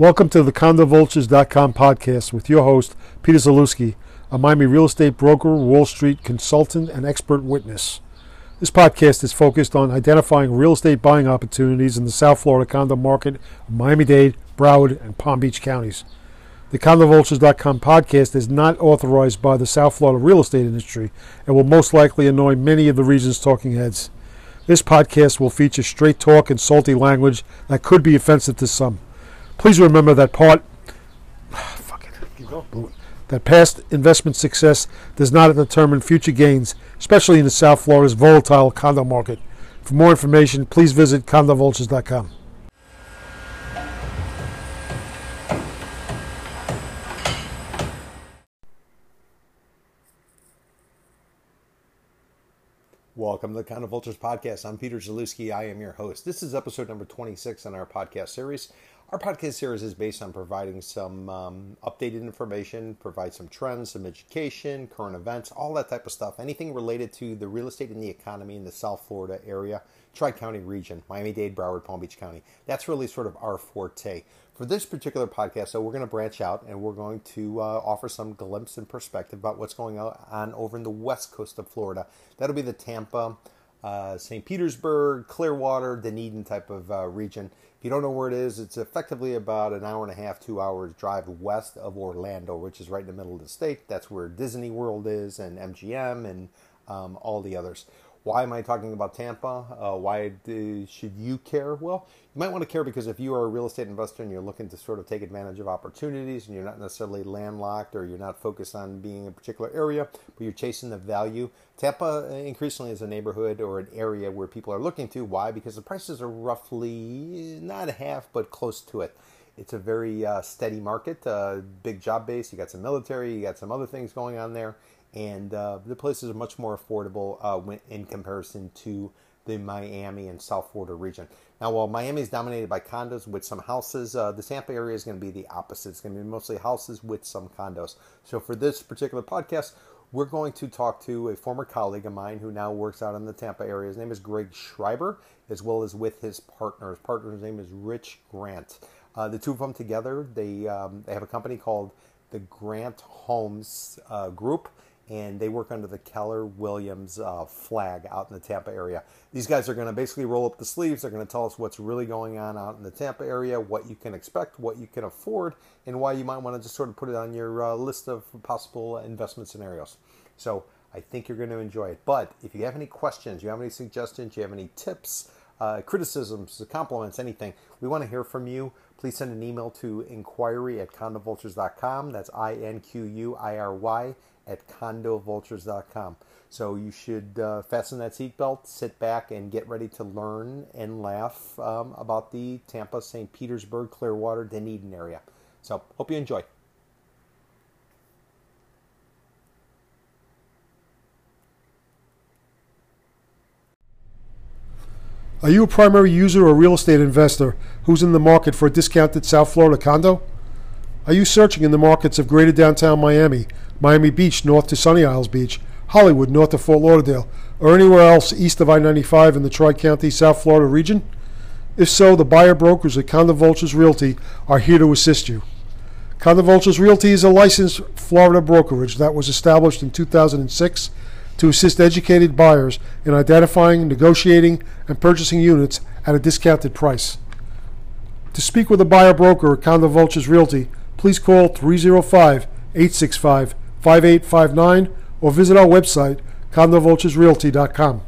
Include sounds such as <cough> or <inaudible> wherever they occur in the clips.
Welcome to the CondoVultures.com podcast with your host, Peter Zalewski, a Miami real estate broker, Wall Street consultant, and expert witness. This podcast is focused on identifying real estate buying opportunities in the South Florida condo market of Miami Dade, Broward, and Palm Beach counties. The CondoVultures.com podcast is not authorized by the South Florida real estate industry and will most likely annoy many of the region's talking heads. This podcast will feature straight talk and salty language that could be offensive to some. Please remember that part. <sighs> Fuck it. That past investment success does not determine future gains, especially in the South Florida's volatile condo market. For more information, please visit CondoVultures.com. Welcome to the Condo Vultures podcast. I'm Peter Zalewski. I am your host. This is episode number 26 in our podcast series. Our podcast series is based on providing some um, updated information, provide some trends, some education, current events, all that type of stuff. Anything related to the real estate and the economy in the South Florida area, Tri County region, Miami Dade, Broward, Palm Beach County. That's really sort of our forte. For this particular podcast, so we're going to branch out and we're going to uh, offer some glimpse and perspective about what's going on over in the west coast of Florida. That'll be the Tampa, uh, St. Petersburg, Clearwater, Dunedin type of uh, region. If you don't know where it is, it's effectively about an hour and a half, two hours drive west of Orlando, which is right in the middle of the state. That's where Disney World is, and MGM, and um, all the others. Why am I talking about Tampa? Uh, why do, should you care? Well, you might want to care because if you are a real estate investor and you're looking to sort of take advantage of opportunities and you're not necessarily landlocked or you're not focused on being in a particular area, but you're chasing the value, Tampa uh, increasingly is a neighborhood or an area where people are looking to. Why? Because the prices are roughly not half, but close to it. It's a very uh, steady market, uh, big job base. You got some military, you got some other things going on there and uh, the places are much more affordable uh, in comparison to the Miami and South Florida region. Now, while Miami is dominated by condos with some houses, uh, the Tampa area is going to be the opposite. It's going to be mostly houses with some condos. So, for this particular podcast, we're going to talk to a former colleague of mine who now works out in the Tampa area. His name is Greg Schreiber, as well as with his partner. His partner's name is Rich Grant. Uh, the two of them together, they um, they have a company called the Grant Homes uh, Group and they work under the Keller Williams uh, flag out in the Tampa area. These guys are going to basically roll up the sleeves. They're going to tell us what's really going on out in the Tampa area, what you can expect, what you can afford, and why you might want to just sort of put it on your uh, list of possible investment scenarios. So I think you're going to enjoy it. But if you have any questions, you have any suggestions, you have any tips, uh, criticisms, compliments, anything, we want to hear from you. Please send an email to inquiry at condovultures.com. That's I N Q U I R Y at condovultures.com. So you should uh, fasten that seatbelt, sit back, and get ready to learn and laugh um, about the Tampa, St. Petersburg, Clearwater, Dunedin area. So hope you enjoy. Are you a primary user or real estate investor who's in the market for a discounted South Florida condo? Are you searching in the markets of greater downtown Miami, Miami Beach north to Sunny Isles Beach, Hollywood north to Fort Lauderdale, or anywhere else east of I 95 in the Tri County, South Florida region? If so, the buyer brokers at Condo Vultures Realty are here to assist you. Condo Vultures Realty is a licensed Florida brokerage that was established in 2006 to assist educated buyers in identifying, negotiating, and purchasing units at a discounted price. To speak with a buyer broker at Condo Vultures Realty, please call 305 865 5859 or visit our website, condovulturesrealty.com.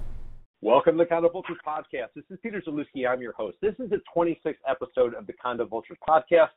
Welcome to the Condo Vultures Podcast. This is Peter Zalewski. I'm your host. This is the 26th episode of the Condo Vultures Podcast.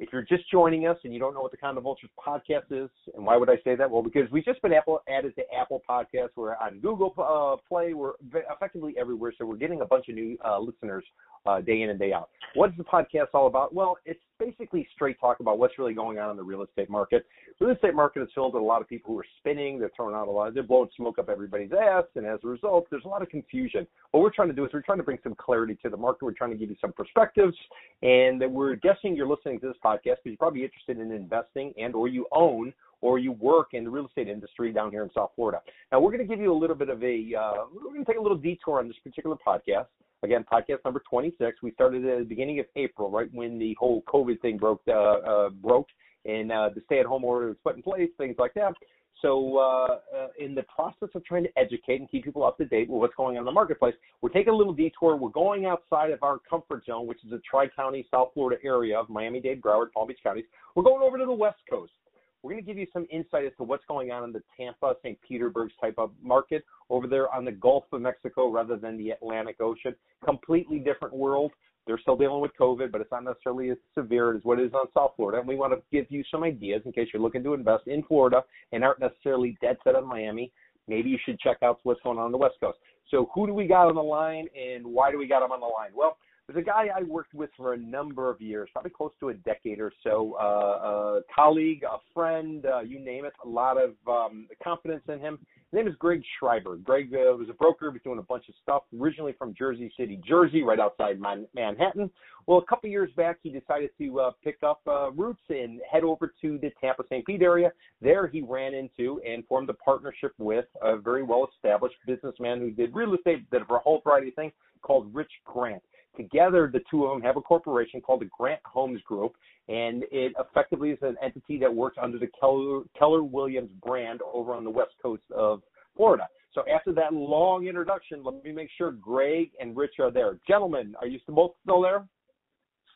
If you're just joining us and you don't know what the Condo Vultures podcast is, and why would I say that? Well, because we've just been Apple, added to Apple Podcasts. We're on Google uh, Play. We're effectively everywhere. So we're getting a bunch of new uh, listeners uh, day in and day out. What is the podcast all about? Well, it's basically straight talk about what's really going on in the real estate market. The real estate market is filled with a lot of people who are spinning. They're throwing out a lot. They're blowing smoke up everybody's ass, and as a result, there's a lot of confusion. What we're trying to do is we're trying to bring some clarity to the market. We're trying to give you some perspectives, and we're guessing you're listening to this podcast because you're probably interested in investing and or you own or you work in the real estate industry down here in South Florida. Now, we're going to give you a little bit of a, uh, we're going to take a little detour on this particular podcast Again, podcast number 26. We started at the beginning of April, right when the whole COVID thing broke uh, uh, broke and uh, the stay-at-home order was put in place, things like that. So, uh, uh, in the process of trying to educate and keep people up to date with what's going on in the marketplace, we're taking a little detour. We're going outside of our comfort zone, which is the Tri-County, South Florida area of Miami-Dade, Broward, Palm Beach counties. We're going over to the West Coast. We're going to give you some insight as to what's going on in the Tampa, St. Petersburg type of market over there on the Gulf of Mexico rather than the Atlantic Ocean. Completely different world. They're still dealing with COVID, but it's not necessarily as severe as what it is on South Florida. And we want to give you some ideas in case you're looking to invest in Florida and aren't necessarily dead set on Miami. Maybe you should check out what's going on on the West Coast. So, who do we got on the line, and why do we got them on the line? Well, there's a guy I worked with for a number of years, probably close to a decade or so. Uh, a colleague, a friend, uh, you name it. A lot of um, confidence in him. His name is Greg Schreiber. Greg uh, was a broker, was doing a bunch of stuff. Originally from Jersey City, Jersey, right outside Man- Manhattan. Well, a couple years back, he decided to uh, pick up uh, roots and head over to the Tampa St. Pete area. There, he ran into and formed a partnership with a very well-established businessman who did real estate, did a whole variety of things, called Rich Grant. Together, the two of them have a corporation called the Grant Homes Group, and it effectively is an entity that works under the Keller, Keller Williams brand over on the west coast of Florida. So after that long introduction, let me make sure Greg and Rich are there. Gentlemen, are you both still there?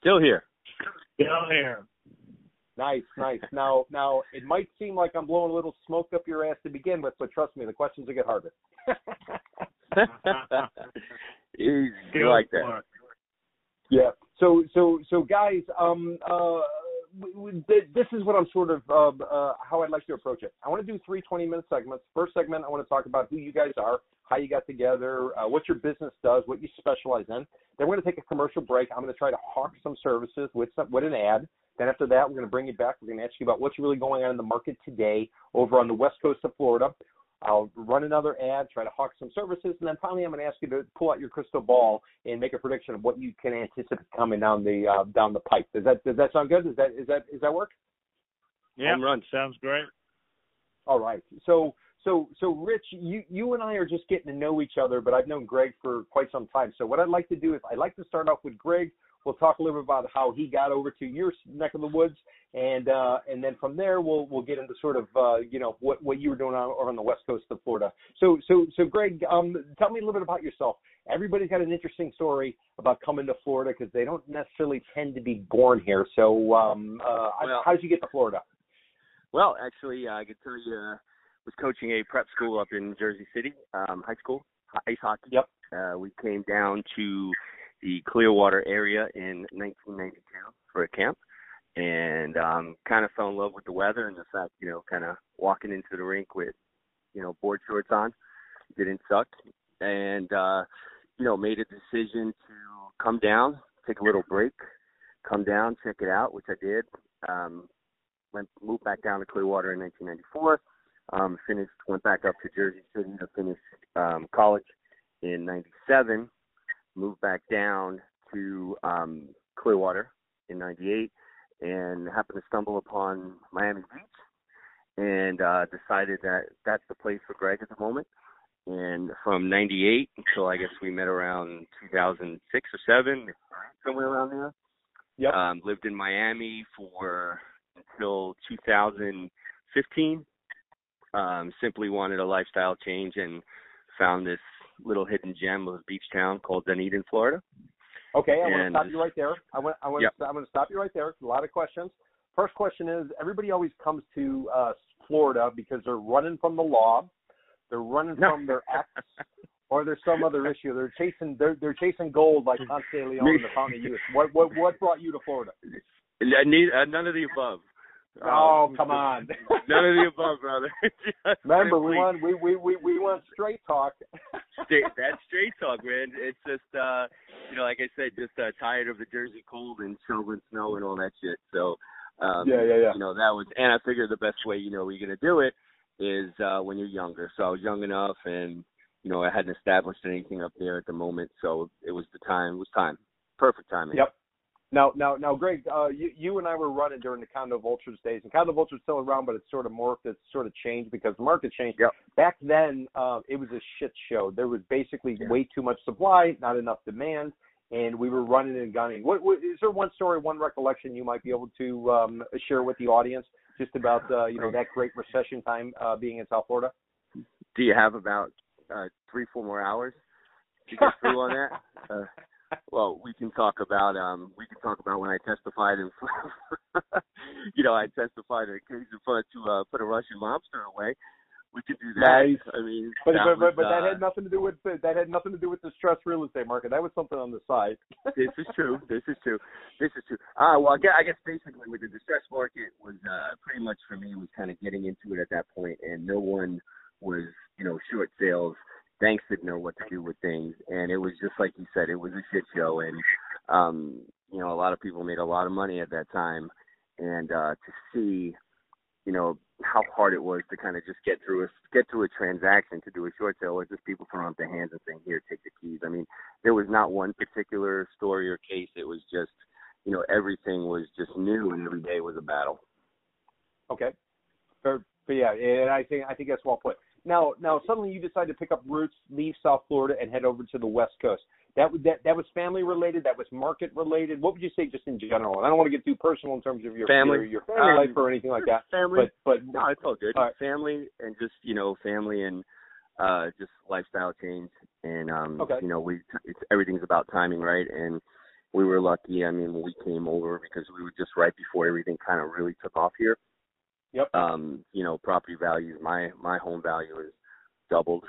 Still here. Still here. Nice, nice. Now, now it might seem like I'm blowing a little smoke up your ass to begin with, but trust me, the questions will get harder. <laughs> <laughs> you, you like that? Yeah. So so so guys, um, uh, this is what I'm sort of uh, uh, how I'd like to approach it. I want to do three 20 minute segments. First segment, I want to talk about who you guys are, how you got together, uh, what your business does, what you specialize in. Then we're going to take a commercial break. I'm going to try to hawk some services with some, with an ad. Then after that, we're going to bring you back. We're going to ask you about what's really going on in the market today over on the west coast of Florida. I'll run another ad, try to hawk some services, and then finally I'm going to ask you to pull out your crystal ball and make a prediction of what you can anticipate coming down the uh, down the pipe. Does that does that sound good? Is that is that is that work? Yeah, Home run. sounds great. All right. So so so Rich, you you and I are just getting to know each other, but I've known Greg for quite some time. So what I'd like to do is I'd like to start off with Greg. We'll talk a little bit about how he got over to your neck of the woods, and uh, and then from there we'll we'll get into sort of uh, you know what what you were doing on, over on the west coast of Florida. So so so Greg, um, tell me a little bit about yourself. Everybody's got an interesting story about coming to Florida because they don't necessarily tend to be born here. So um, uh, Well- how did you get to Florida? Well, actually, uh, I could tell you, uh, was coaching a prep school up in Jersey City, um, high school, ice hockey. Yep. Uh, we came down to the Clearwater area in 1992 for a camp, and um, kind of fell in love with the weather and the fact, you know, kind of walking into the rink with, you know, board shorts on didn't suck, and uh, you know, made a decision to come down, take a little break, come down, check it out, which I did. Um, went moved back down to Clearwater in 1994. Um, finished went back up to Jersey City to finish um, college in '97. Moved back down to um, Clearwater in '98, and happened to stumble upon Miami Beach, and uh, decided that that's the place for Greg at the moment. And from '98 until I guess we met around 2006 or seven, somewhere around there. Yep. Um, lived in Miami for until 2015. Um, simply wanted a lifestyle change and found this little hidden gem of a beach town called Dunedin, Florida. Okay, I want to stop you right there. I want, I want, Yep. to, I'm going to stop you right there. A lot of questions. First question is: Everybody always comes to uh, Florida because they're running from the law, they're running No. from their <laughs> ex, or there's some other issue. They're chasing, they're they're chasing gold like Ponce de Leon in the <laughs> Fountain of Youth. What what what brought you to Florida? Uh, None of the above. Oh, Um, come on. <laughs> None of the above, brother. <laughs> <laughs> Remember, we want we we we, we want straight talk. straight, that's straight talk, man. It's just, uh, you know, like I said, just uh, tired of the Jersey cold and shoveling snow and all that shit. So, um, Yeah, yeah, yeah. you know, that was, and I figured the best way, you know, you're gonna do it is uh, when you're younger. So I was young enough, and you know, I hadn't established anything up there at the moment, so it was the time. It was time. Perfect timing. Yep. Now, now, now, Greg, uh, you, you and I were running during the Condo Vultures days, and Condo Vultures still around, but it's sort of morphed. It's sort of changed because the market changed. Yep. Back then, uh, it was a shit show. There was basically Yeah. way too much supply, not enough demand, and we were running and gunning. What, what is there one story, one recollection you might be able to um, share with the audience just about uh, you know that great recession time uh, being in South Florida? Do you have about uh, three, four more hours to get through on that? <laughs> Uh, well, we can talk about um, we can talk about when I testified in, <laughs> you know, I testified in a case in front to uh, put a Russian mobster away. We could do that. Nice. I mean, But that but, but, was, but that uh, had nothing to do with that had nothing to do with the stress real estate market. That was something on the side. <laughs> this is true. This is true. This is true. Uh, well, I guess, I guess basically with the distress market was uh, pretty much for me was kind of getting into it at that point, and no one was you know short sales. Banks didn't know what to do with things, and it was just like you said, it was a shit show, and um, you know a lot of people made a lot of money at that time, and uh, to see you know how hard it was to kind of just get through a get through a transaction to do a short sale or just people throwing up their hands and saying here take the keys. I mean there was not one particular story or case. It was just you know everything was just new and every day was a battle. Okay. Fair, but yeah, and I think I think that's well put. Now, now suddenly you decide to pick up roots, leave South Florida, and head over to the West Coast. That would that that was family related. That was market related. What would you say, just in general? And I don't want to get too personal in terms of your Family. your, your family Um, life or anything like that. family But but no it's all good All right. family and just you know family and uh just lifestyle change and um Okay. you know we it's everything's about timing right and we were lucky i mean we came over because we were just right before everything kind of really took off here Yep. um you know property values my my home value is doubled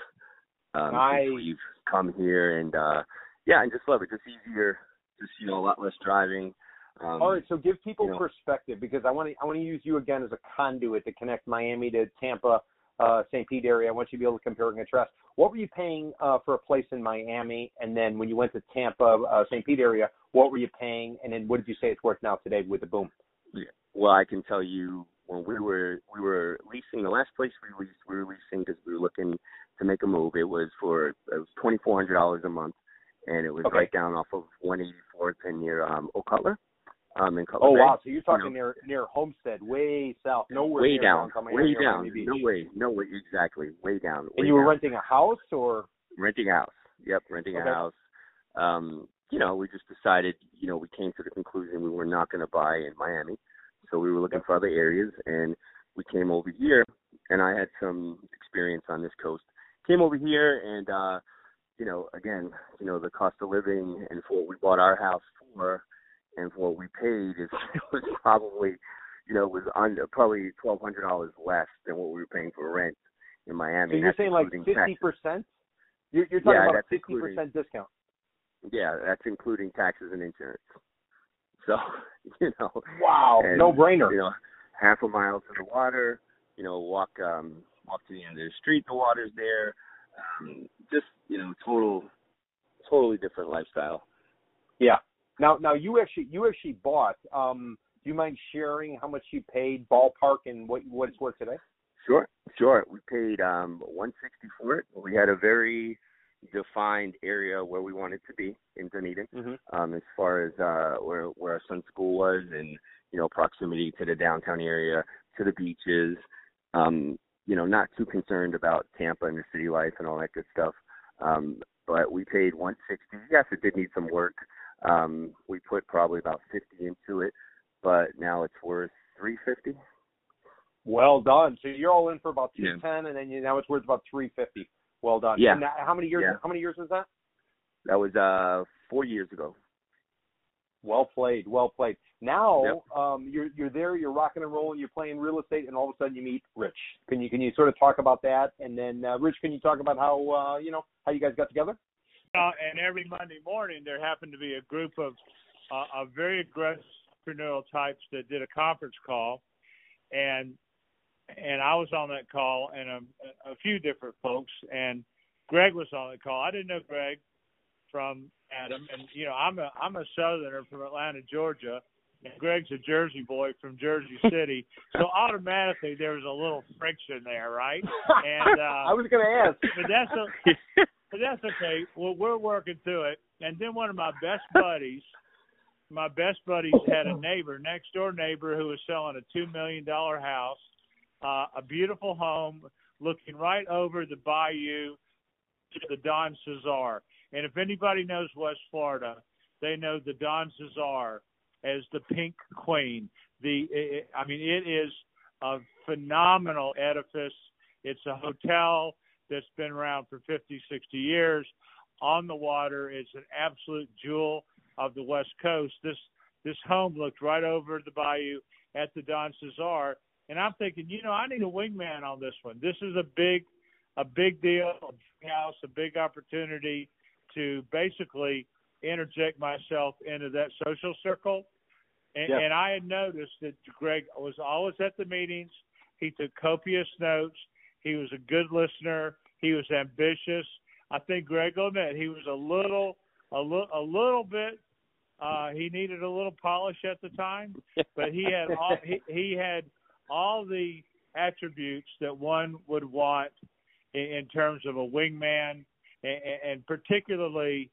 um Nice. since we've come here and uh yeah and just love it just easier just you know a lot less driving um all right. So give people you know. perspective because I want to I want to use you again as a conduit to connect Miami to Tampa, uh, St. Pete area. I want you to be able to compare and contrast. What were you paying uh, for a place in Miami, and then when you went to Tampa, uh, St. Pete area, what were you paying, and then what did you say it's worth now today with the boom? Yeah. Well, I can tell you when we were we were leasing the last place we leased we were leasing because we were looking to make a move. It was for it was twenty four hundred dollars a month, and it was Okay. right down off of one eighty fourth and near um Old Cutler, um in Cutler Oh Bay. wow! So you're talking know. near near Homestead, way south, nowhere way down, way down. No way, no way, exactly, way down. And way you were down. renting a house, or renting a house. Yep, renting Okay. a house. Um, you know, we just decided, you know, we came to the conclusion we were not going to buy in Miami, so we were looking for other areas, and we came over here. And I had some experience on this coast. Came over here, and uh, you know, again, you know, the cost of living and for what we bought our house for, and for what we paid is <laughs> was probably, you know, was under probably twelve hundred dollars less than what we were paying for rent in Miami. so you're That's saying like fifty percent? You're, you're talking Yeah, about fifty percent discount. Yeah, that's including taxes and insurance. <laughs> So, you know, Wow, and, no brainer. You know, half a mile to the water. You know, walk um walk to the end of the street. The water's there. Um, just you know, total, totally different lifestyle. Yeah. Now, now you actually you actually bought. Um, do you mind sharing how much you paid ballpark and what what it's worth today? Sure, sure. We paid um 160 for it. We had a very defined area where we wanted to be in Dunedin. Mm-hmm. um, as far as uh, where where our son's school was, and you know proximity to the downtown area, to the beaches. Um, you know, not too concerned about Tampa and the city life and all that good stuff. Um, but we paid 160. Yes, it did need some work. Um, we put probably about 50 into it, but now it's worth 350. Well done. So you're all in for about two Yeah. and then you, now it's worth about three fifty. Well done. Yeah. And that, how many years? Yeah. How many years was that? That was uh four years ago. Well played. Well played. Now Yep. um, you're you're there. You're rocking and rolling. You're playing real estate, and all of a sudden you meet Rich. Can you can you sort of talk about that? And then uh, Rich, can you talk about how uh, you know how you guys got together? Uh, and every Monday morning, there happened to be a group of uh, of very aggressive entrepreneurial types that did a conference call, and and I was on that call, and a, a few different folks, and Greg was on the call. I didn't know Greg from Adam, and you know I'm a I'm a Southerner from Atlanta, Georgia, and Greg's a Jersey boy from Jersey <laughs> City, so automatically there was a little friction there, right? And uh, <laughs> I was going to ask. but that's a, <laughs> but that's okay. Well, we're working through it. And then one of my best buddies my best buddies had a neighbor, next door neighbor, who was selling a two million dollar house, uh, a beautiful home looking right over the bayou to the Don Cesar. And if anybody knows West Florida, they know the Don Cesar as the Pink Queen. The it, I mean, it is a phenomenal edifice. It's a hotel that's been around for 50, 60 years on the water. It's an absolute jewel of the West Coast. This this home looked right over the bayou at the Don Cesar, and I'm thinking, you know, I need a wingman on this one. This is a big a big deal, a big house, a big opportunity to basically interject myself into that social circle. And, Yeah. and I had noticed that Greg was always at the meetings. He took copious notes. He was a good listener. He was ambitious. I think Greg will admit he was a little, a little, a little bit. Uh, he needed a little polish at the time, <laughs> but he had all, he, he had all the attributes that one would want in, in terms of a wingman, and, and particularly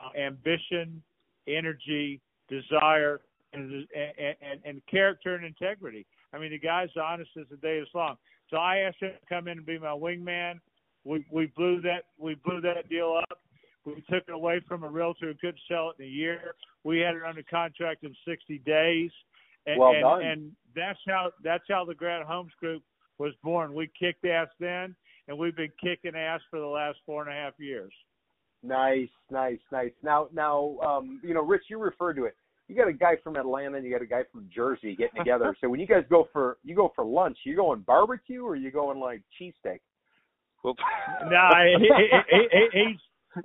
uh, ambition, energy, desire, and, and, and, and character and integrity. I mean, the guy's honest as the day is long. So I asked him to come in and be my wingman. We we blew that we blew that deal up. We took it away from a realtor who couldn't sell it in a year. We had it under contract in 60 days. And, Well and, done. and that's how that's how the Grant Homes Group was born. We kicked ass then, and we've been kicking ass for the last four and a half years. Nice, nice, nice. Now, now, um, you know, Rich, you referred to it. You got a guy from Atlanta and you got a guy from Jersey getting together. <laughs> so when you guys go for you go for lunch, you going barbecue or you going like cheesesteak? Well, <laughs> No, he, he, he, he's. <laughs>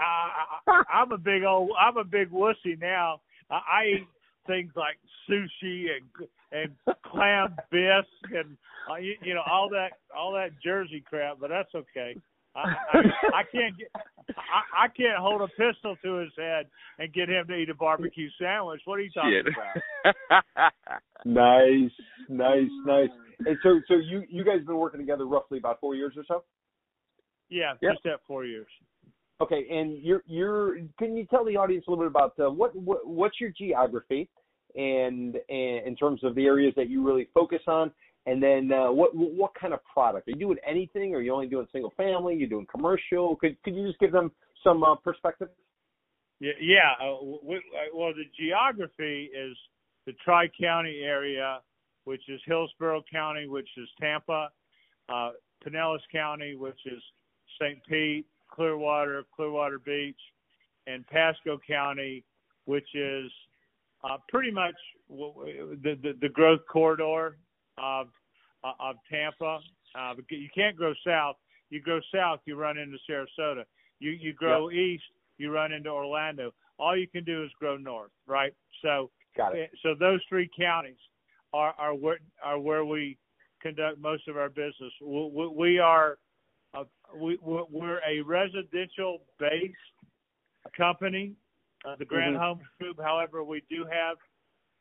I, I, I'm a big old. I'm a big wussy now. I, I eat things like sushi and and clam bisque and uh, you, you know all that all that Jersey crap, but that's okay. I, I, I can't get. I, I can't hold a pistol to his head and get him to eat a barbecue sandwich. What are you talking shit. about? <laughs> Nice, nice, nice. And so, so you you guys been working together roughly about four years or so. Yeah, Yep. just at four years. Okay, and you're you're. Can you tell the audience a little bit about uh, what, what what's your geography, and, and in terms of the areas that you really focus on, and then uh, what what kind of product are you doing? Anything? Or are you only doing single family? You're doing commercial? Could could you just give them some uh, perspective? Yeah, yeah. Uh, we, uh, well, the geography is the Tri County area, which is Hillsborough County, which is Tampa, uh, Pinellas County, which is St. Pete, Clearwater, Clearwater Beach, and Pasco County, which is uh, pretty much the, the the growth corridor of uh, of Tampa. Uh, you can't grow south. You go south, you run into Sarasota. You you grow east, you run into Orlando. All you can do is grow north, right? So Got it. so those three counties are are where are where we conduct most of our business. We, we- we are uh, we we're we're a residential based company, uh, the Grant Mhm. Homes Group. However, we do have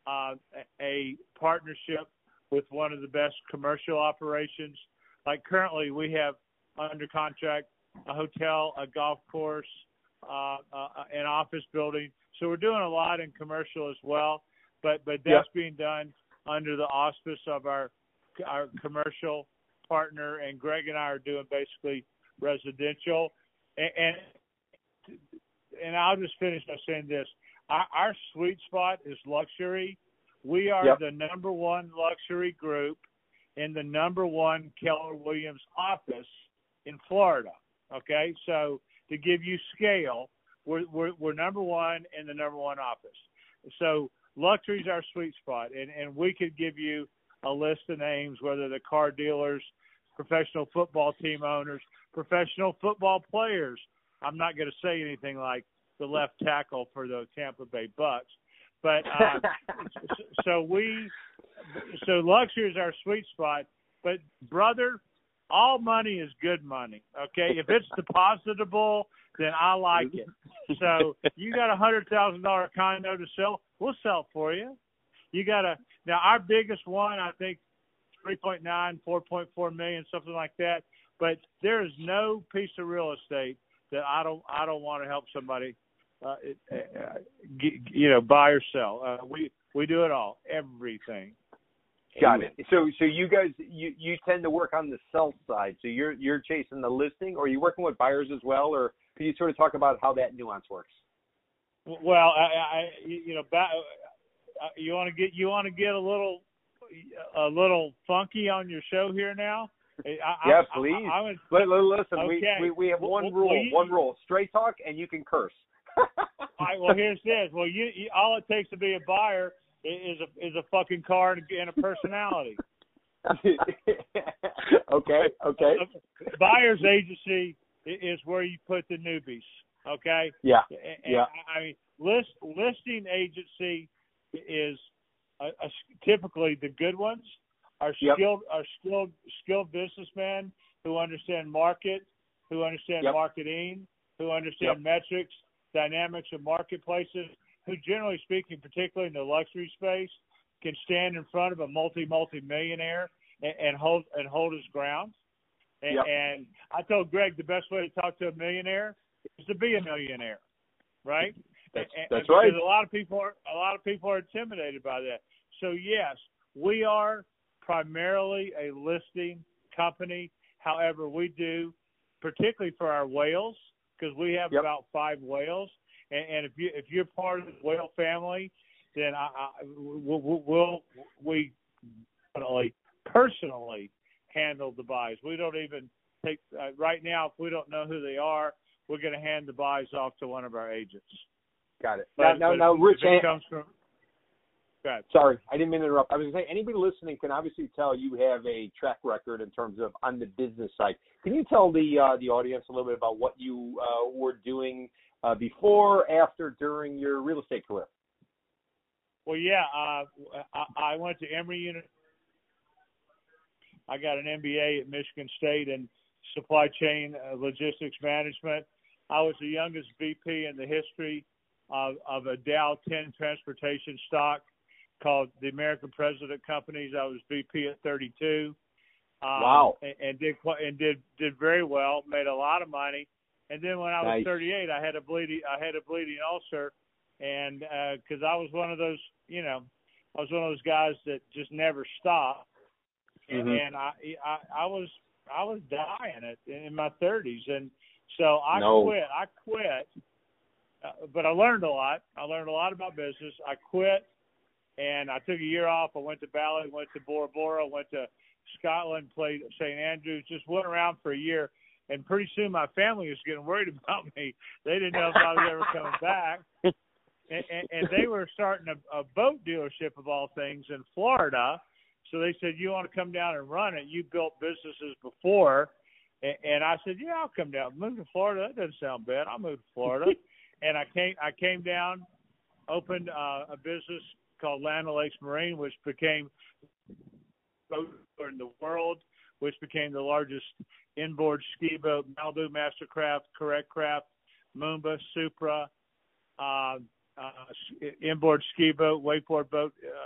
uh, a partnership with one of the best commercial operations. Like currently, we have under contract a hotel, a golf course, uh, uh, an office building. So we're doing a lot in commercial as well, but but that's being done under the auspice of our our commercial partner, and Greg and I are doing basically residential. And and, and I'll just finish by saying this: our, our sweet spot is luxury. We are Yep. the number one luxury group in the number one Keller Williams office in Florida. Okay, so to give you scale, we're, we're, we're number one in the number one office. So luxury is our sweet spot, and, and we could give you a list of names, whether they're car dealers, professional football team owners, professional football players. I'm not going to say anything like the left tackle for the Tampa Bay Bucs, but uh, <laughs> so we so luxury is our sweet spot. But brother, all money is good money. Okay, if it's depositable, then I like it. So you got a hundred thousand dollar condo to sell, we'll sell it for you. You got a now our biggest one, I think, three point nine, four point four million, something like that. But there is no piece of real estate that I don't I don't want to help somebody uh, uh, you know, buy or sell. Uh, we we do it all, everything. Got it. So so you guys you you tend to work on the sell side. So you're you're chasing the listing, or are you working with buyers as well, or can you sort of talk about how that nuance works? Well, I, I you know, uh, you want to get you want to get a little a little funky on your show here now. I, yeah, please. I, I, listen, okay. we, we we have one well, rule, you, one rule: straight talk, and you can curse. <laughs> all right. Well, here's this. Well, you, you all it takes to be a buyer is a is a fucking car and, a personality. <laughs> okay. Okay. Buyer's agency is where you put the newbies. Okay. Yeah. And, yeah. I mean, list listing agency is a, a, typically the good ones are skilled yep. are skilled skilled businessmen who understand market, who understand yep. marketing, who understand yep. metrics, dynamics of marketplaces, who generally speaking, particularly in the luxury space, can stand in front of a multi multi millionaire and, and hold and hold his ground. And, yep. and I told Greg the best way to talk to a millionaire is to be a millionaire, right? That's, and, that's right. A lot of people are a lot of people are intimidated by that. So yes, we are primarily a listing company. However, we do, particularly for our whales, because we have yep. about five whales. And, and, if you if you're part of the whale family, then I, I we'll, we'll we personally personally handle the buys. We don't even take uh, right now. If we don't know who they are, we're going to hand the buys off to one of our agents. Got it. But, now, now, now Rich, it comes from Sorry, I didn't mean to interrupt. I was going to say anybody listening can obviously tell you have a track record in terms of on the business side. Can you tell the uh, the audience a little bit about what you uh, were doing uh, before, after, during your real estate career? Well, yeah, uh, I, I went to Emory University. I got an MBA at Michigan State in supply chain uh, logistics management. I was the youngest VP in the history of, of a Dow 10 transportation stock called the American President Companies. I was VP at 32. Um, wow. And, and did and did did very well. Made a lot of money. And then when I was nice. 38, I had a bleeding I had a bleeding ulcer, and because uh, I was one of those, you know, I was one of those guys that just never stopped, mm-hmm. and I, I I was I was dying at in my 30s, and so I no. quit. I quit, uh, but I learned a lot. I learned a lot about business. I quit and I took a year off. I went to Bali, went to Bora Bora, went to Scotland, played St Andrews, just went around for a year. And pretty soon my family was getting worried <laughs> about me. They didn't know if I was ever coming back. And, and, and they were starting a, a boat dealership of all things in Florida. So they said, "You want to come down and run it? You built businesses before." And, and I said, "Yeah, I'll come down. Move to Florida. That doesn't sound bad. I'll move to Florida." <laughs> and I came. I came down, opened uh, a business called Land O'Lakes Marine, which became in the world, which became the largest inboard ski boat, Malibu Mastercraft, Correct Craft, Moomba, Supra, uh, uh, inboard ski boat, wakeboard boat uh,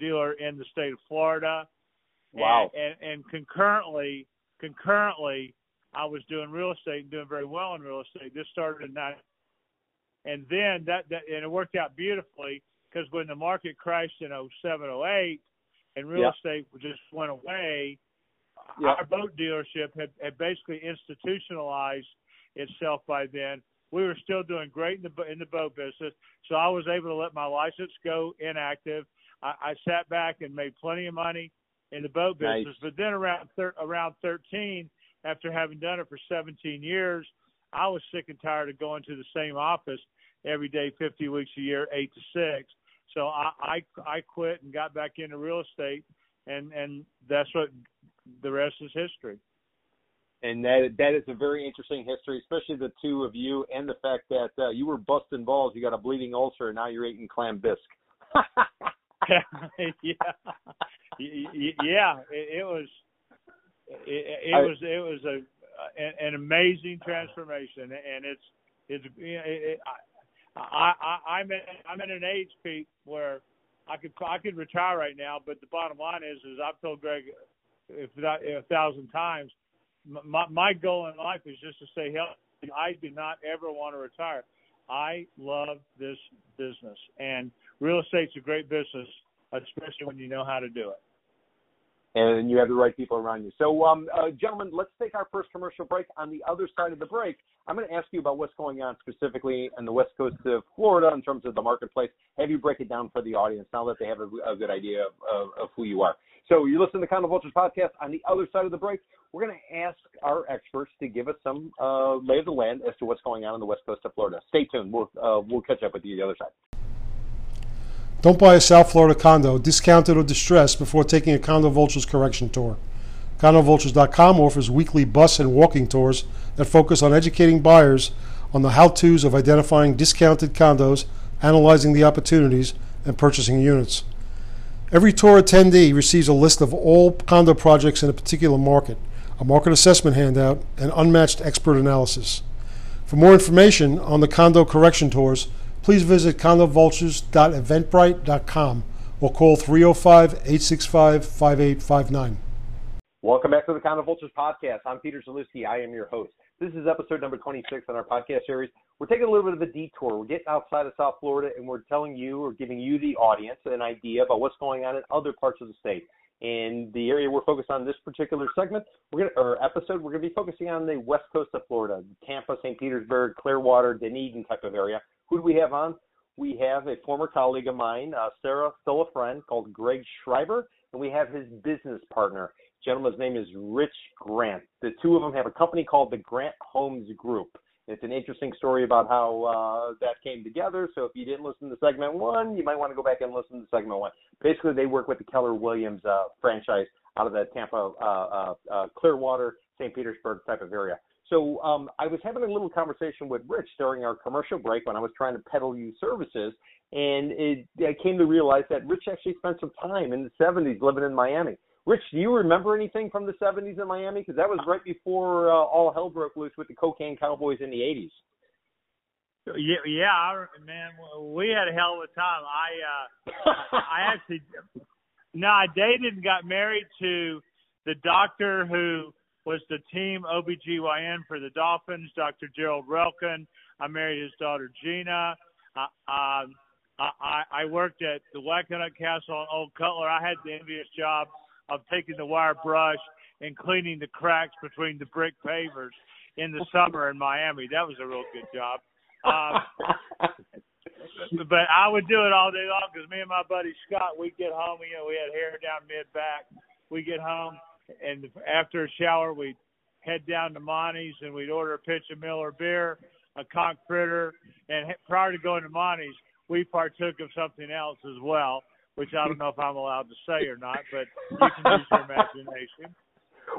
dealer in the state of Florida. Wow. And, and, and concurrently, concurrently, I was doing real estate and doing very well in real estate. This started in nine, and then that, that and it worked out beautifully because when the market crashed in 07, 08, and real estate just went away, our boat dealership had, had basically institutionalized itself by then. We were still doing great in the in the boat business, so I was able to let my license go inactive. I, I sat back and made plenty of money in the boat business. Nice. But then around thir- around 13, after having done it for 17 years, I was sick and tired of going to the same office every day, 50 weeks a year, eight to six. So I, I I quit and got back into real estate, and and that's what the rest is history. And that that is a very interesting history, especially the two of you, and the fact that uh, you were busting balls, you got a bleeding ulcer, and now you're eating clam bisque. <laughs> <laughs> yeah, yeah, it, it was, it, it was, it was a an amazing transformation, and it's it's it, I, I I'm in I'm in an age peak where I could I could retire right now, but the bottom line is is I've told Greg if not a thousand times, my my goal in life is just to stay healthy. I do not ever want to retire. I love this business, and real estate's a great business, especially when you know how to do it and you have the right people around you. So, um, uh, gentlemen, let's take our first commercial break. On the other side of the break, I'm going to ask you about what's going on specifically on the west coast of Florida in terms of the marketplace. Have you break it down for the audience now that they have a, a good idea of, of, of, who you are. So, you listen to Condo Vultures podcast. On the other side of the break, we're going to ask our experts to give us some uh, lay of the land as to what's going on on the west coast of Florida. Stay tuned. We'll uh, we'll catch up with you the other side. Don't buy a South Florida condo, discounted or distressed, before taking a Condo Vultures correction tour. CondoVultures.com offers weekly bus and walking tours that focus on educating buyers on the how to's of identifying discounted condos, analyzing the opportunities, and purchasing units. Every tour attendee receives a list of all condo projects in a particular market, a market assessment handout, and unmatched expert analysis. For more information on the condo correction tours, please visit condovultures.eventbrite.com or call 305 865 5859. Welcome back to the Condo Vultures podcast. I'm Peter Zalewski. I am your host. This is episode number 26 on our podcast series. We're taking a little bit of a detour. We're getting outside of South Florida and we're telling you or giving you, the audience, an idea about what's going on in other parts of the state. In the area we're focused on this particular segment, we're gonna, or episode, we're going to be focusing on the west coast of Florida, Tampa, St. Petersburg, Clearwater, Dunedin type of area. Who do we have on? We have a former colleague of mine, uh, Sarah, still a friend, called Greg Schreiber, and we have his business partner. Gentleman's name is Rich Grant. The two of them have a company called the Grant Homes Group. It's an interesting story about how uh, that came together. So if you didn't listen to segment one, you might want to go back and listen to segment one. Basically, they work with the Keller Williams uh, franchise out of the Tampa, uh, uh, uh Clearwater, St. Petersburg type of area. So um, I was having a little conversation with Rich during our commercial break when I was trying to peddle you services, and it, I came to realize that Rich actually spent some time in the 70s living in Miami. Rich, do you remember anything from the 70s in Miami? Because that was right before uh, all hell broke loose with the cocaine cowboys in the 80s. Yeah, yeah, I, man, we had a hell of a time. I, uh, I actually, no, I dated and got married to the doctor who was the team OBGYN for the Dolphins, Dr. Gerald Relkin. I married his daughter Gina. Uh, um, I, I worked at the Wackenhut Castle on Old Cutler. I had the envious job of taking the wire brush and cleaning the cracks between the brick pavers in the summer in Miami. That was a real good job. Um, <laughs> but I would do it all day long because me and my buddy Scott, we'd get home. You know, we had hair down mid back. We get home, and after a shower, we'd head down to Monty's and we'd order a pitch of Miller beer, a conch fritter, and prior to going to Monty's, we partook of something else as well, which I don't know if I'm allowed to say or not, but you can use your imagination. <laughs>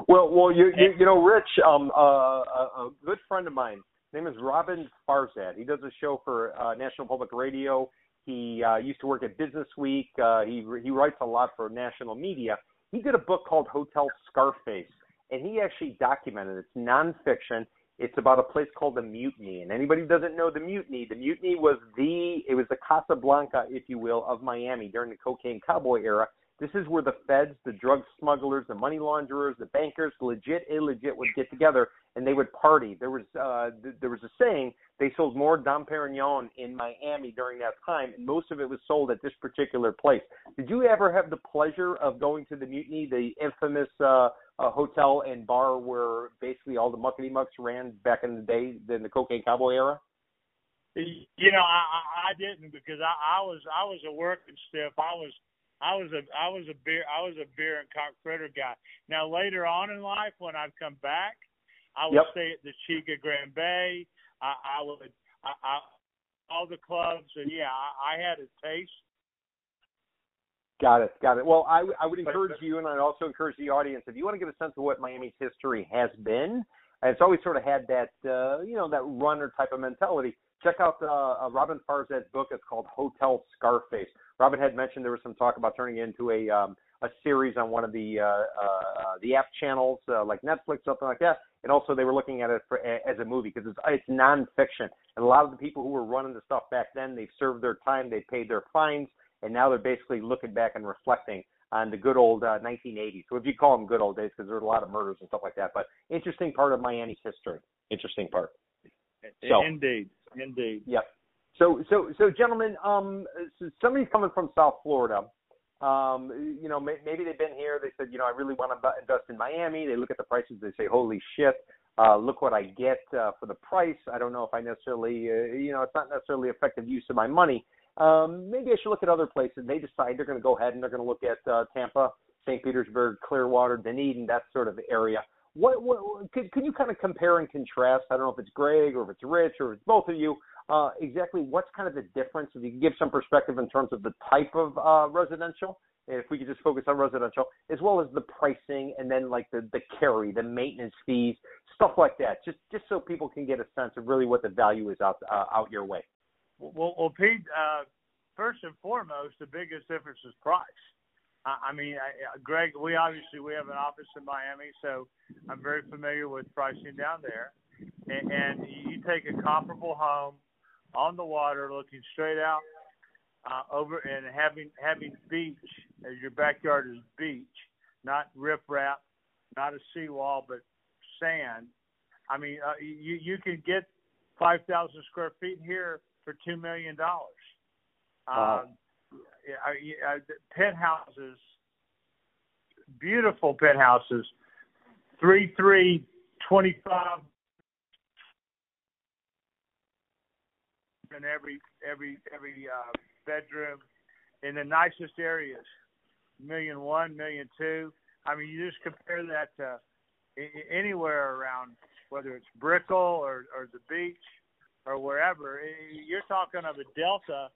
Well, well, you you, you know, Rich, um, uh, a, a good friend of mine, his name is Roben Farzad. He does a show for uh, National Public Radio. He uh, used to work at Business Week. Uh, he he writes a lot for national media he did a book called Hotel Scarface, and he actually documented it. It's nonfiction. It's about a place called the Mutiny. And anybody who doesn't know the Mutiny, the Mutiny was the it was the Casablanca, if you will, of Miami during the cocaine cowboy era. This is where the feds, the drug smugglers, the money launderers, the bankers, legit, illegit, would get together and they would party. There was uh, th- there was a saying they sold more Dom Perignon in Miami during that time, and most of it was sold at this particular place. Did you ever have the pleasure of going to the Mutiny, the infamous uh, uh, hotel and bar where basically all the muckety mucks ran back in the day, in the cocaine cowboy era? You know, I, I didn't because I, I was I was a working stiff. I was I was a I was a beer I was a beer and conch fritter guy. Now later on in life, when I'd come back, I would yep. stay at the Chica Grand Bay. I, I would I, I all the clubs, and yeah, I, I had a taste. Got it, got it. Well, I, I would encourage you, and I'd also encourage the audience, if you want to get a sense of what Miami's history has been, it's always sort of had that, uh, you know, that runner type of mentality. Check out uh, uh, Roben Farzad's book. It's called Hotel Scarface. Roben had mentioned there was some talk about turning it into a um, a series on one of the uh, uh, the app channels uh, like Netflix, something like that. And also they were looking at it for, as a movie because it's it's nonfiction. And a lot of the people who were running the stuff back then, they've served their time, they paid their fines, and now they're basically looking back and reflecting on the good old uh, 1980s. So if you call them good old days, because there's a lot of murders and stuff like that. But interesting part of Miami's history. Interesting part. So, indeed, indeed. Yep. So, so, so, gentlemen, um, so somebody's coming from South Florida. Um, you know, may, maybe they've been here. They said, you know, I really want to invest in Miami. They look at the prices. They say, holy shit, uh, look what I get uh, for the price. I don't know if I necessarily, uh, you know, it's not necessarily effective use of my money. Um, maybe I should look at other places. They decide they're going to go ahead and they're going to look at uh, Tampa, St. Petersburg, Clearwater, Dunedin, that sort of area. What, what could, could you kind of compare and contrast? I don't know if it's Greg or if it's Rich or if it's both of you. Uh, exactly what's kind of the difference? If you can give some perspective in terms of the type of uh, residential, if we could just focus on residential, as well as the pricing and then like the, the carry, the maintenance fees, stuff like that, just just so people can get a sense of really what the value is out uh, out your way. Well, well Pete, uh, first and foremost, the biggest difference is price. I mean, I, Greg, we obviously we have an office in Miami, so I'm very familiar with pricing down there. And, and you take a comparable home on the water, looking straight out uh, over, and having having beach as your backyard is beach, not riprap, not a seawall, but sand. I mean, uh, you you can get five thousand square feet here for two million dollars. Wow. Um, uh, penthouses, beautiful penthouses, three three twenty five in every every every uh, bedroom in the nicest areas, million one, million two. I mean, you just compare that to anywhere around, whether it's Brickell or or the beach or wherever. You're talking of a delta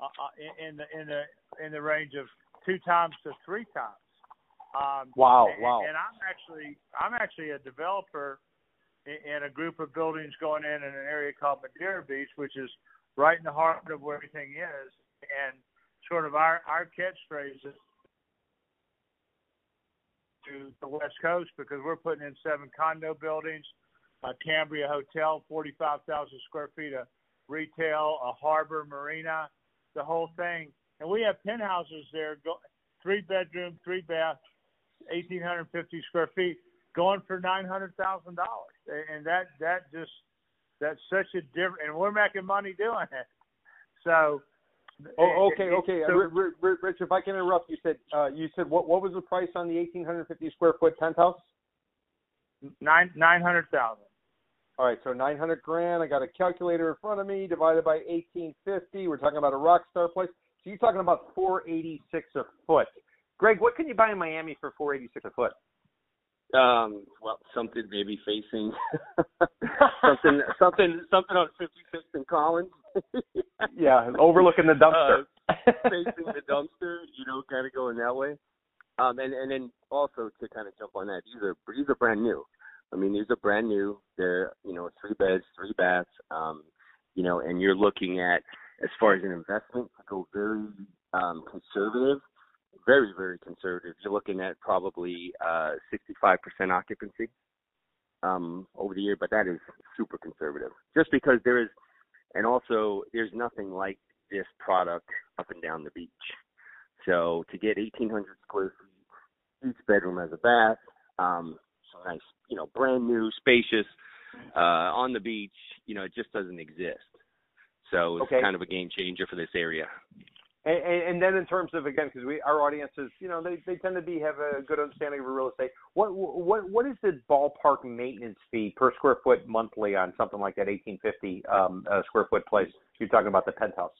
uh, uh in the in the in the range of two times to three times. Um, wow, and, wow. And I'm actually I'm actually a developer in, in a group of buildings going in in an area called Madeira Beach, which is right in the heart of where everything is, and sort of our our catchphrase is to the West Coast because we're putting in seven condo buildings, a Cambria hotel, 45,000 square feet of retail, a harbor marina, the whole thing. And we have penthouses there, go, three bedroom, three bath, 1,850 square feet, going for $900,000. And that, that just, that's such a different, and we're making money doing it. So, Oh, okay, okay. So, Rich, if I can interrupt, you said uh, you said what what was the price on the 1,850 square foot penthouse? Nine nine hundred thousand. All right, so 900 grand. I got a calculator in front of me, divided by 1850. We're talking about a rock star place. So you're talking about 486 a foot. Greg, what can you buy in Miami for 486 a foot? Um, well, something maybe facing <laughs> something, something, something on 56th and Collins. yeah, overlooking the dumpster. Uh, facing the dumpster, you know, kind of going that way. Um, and and then also to kind of jump on that, these are these are brand new. I mean, these are brand new. They're you know three beds, three baths. Um, you know, and you're looking at as far as an investment to go very um, conservative very, very conservative. You're looking at probably uh, 65% occupancy um, over the year, but that is super conservative. Just because there is, and also there's nothing like this product up and down the beach. So to get 1,800 square feet, each bedroom has a bath, um, so nice, you know, brand new, spacious, uh, on the beach. You know, it just doesn't exist. So it's Okay. kind of a game changer for this area. And, and, and then in terms of again, because we our audiences, you know, they, they tend to be have a good understanding of real estate. What what what is the ballpark maintenance fee per square foot monthly on something like that 1850 um, uh, square foot place? You're talking about the penthouse.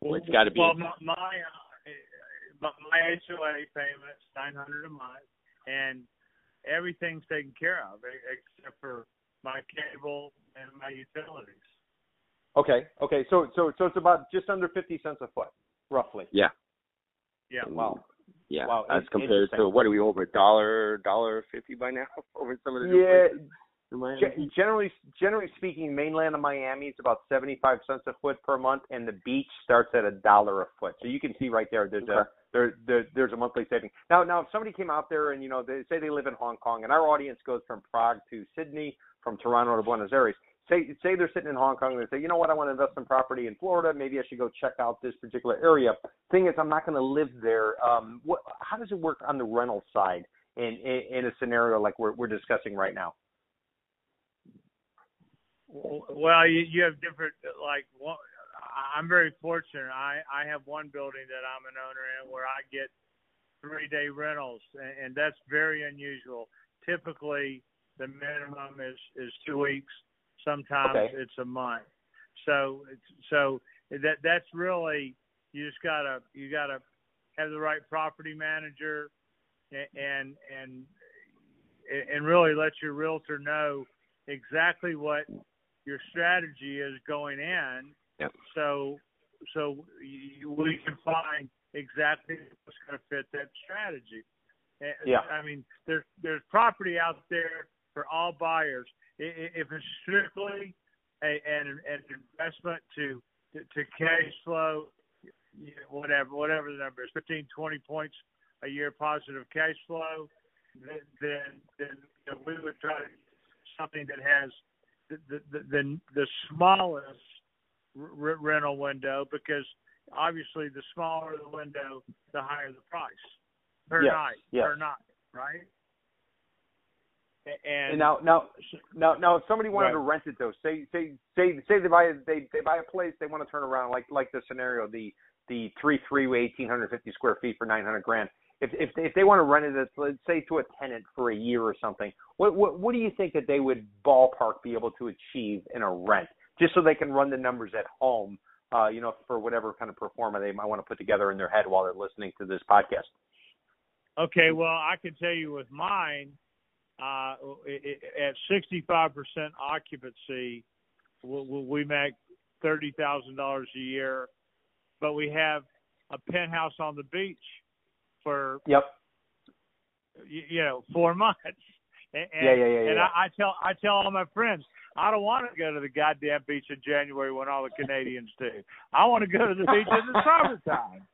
Well, it's got to be. Well, my my, uh, my my HOA payment's nine hundred a month, and everything's taken care of except for my cable and my utilities. Okay, okay, so so so it's about just under 50 cents a foot, roughly. Yeah. Yeah. And, Wow. Yeah. Wow, As compared to what are we over a dollar, dollar fifty by now <laughs> over some of the new Yeah, places in Miami? Ge- generally generally speaking, mainland of Miami is about 75 cents a foot per month, and the beach starts at a dollar a foot. So you can see right there, there's a there, there there's a monthly saving. Now now if somebody came out there and you know they say they live in Hong Kong, and our audience goes from Prague to Sydney, from Toronto to Buenos Aires. Say say they're sitting in Hong Kong and they say, you know what, I want to invest in property in Florida. Maybe I should go check out this particular area. Thing is, I'm not going to live there. Um, what how does it work on the rental side in in, in a scenario like we're we're discussing right now? Well, you, you have different like one, I'm very fortunate. I I have one building that I'm an owner in where I get three day rentals, and, and that's very unusual. Typically, the minimum is is two weeks. Sometimes Okay. it's a month. So so that that's really you just gotta you gotta have the right property manager and and and really let your realtor know exactly what your strategy is going in. Yep. So so you, we can find exactly what's going to fit that strategy. Uh, Yeah. I mean, there's there's property out there for all buyers. If it's strictly a, an, an investment to, to to cash flow, whatever whatever the number is, 15, 20 points a year positive cash flow, then then, then you know, we would try something that has the the the, smallest r- rental window because obviously the smaller the window, the higher the price per Yes, night yes. per night, right? And, And now, now, now, now, if somebody wanted Right. to rent it though, say, say, say, say they buy, they, they buy a place, they want to turn around, like, like the scenario, the, the three, three, eighteen hundred fifty square feet for nine hundred grand. If, if, if they want to rent it, let's say to a tenant for a year or something, what, what, what do you think that they would ballpark be able to achieve in a rent, just so they can run the numbers at home, uh, you know, for whatever kind of pro forma they might want to put together in their head while they're listening to this podcast. Okay, well, I can tell you with mine, uh, i- i- at 65% occupancy, we, we make thirty thousand dollars a year, but we have a penthouse on the beach for Yep. you, you know four months. And, Yeah, yeah, yeah, And yeah. I, I tell I tell all my friends, I don't want to go to the goddamn beach in January when all the Canadians do. I want to go to the beach in the <laughs> summertime.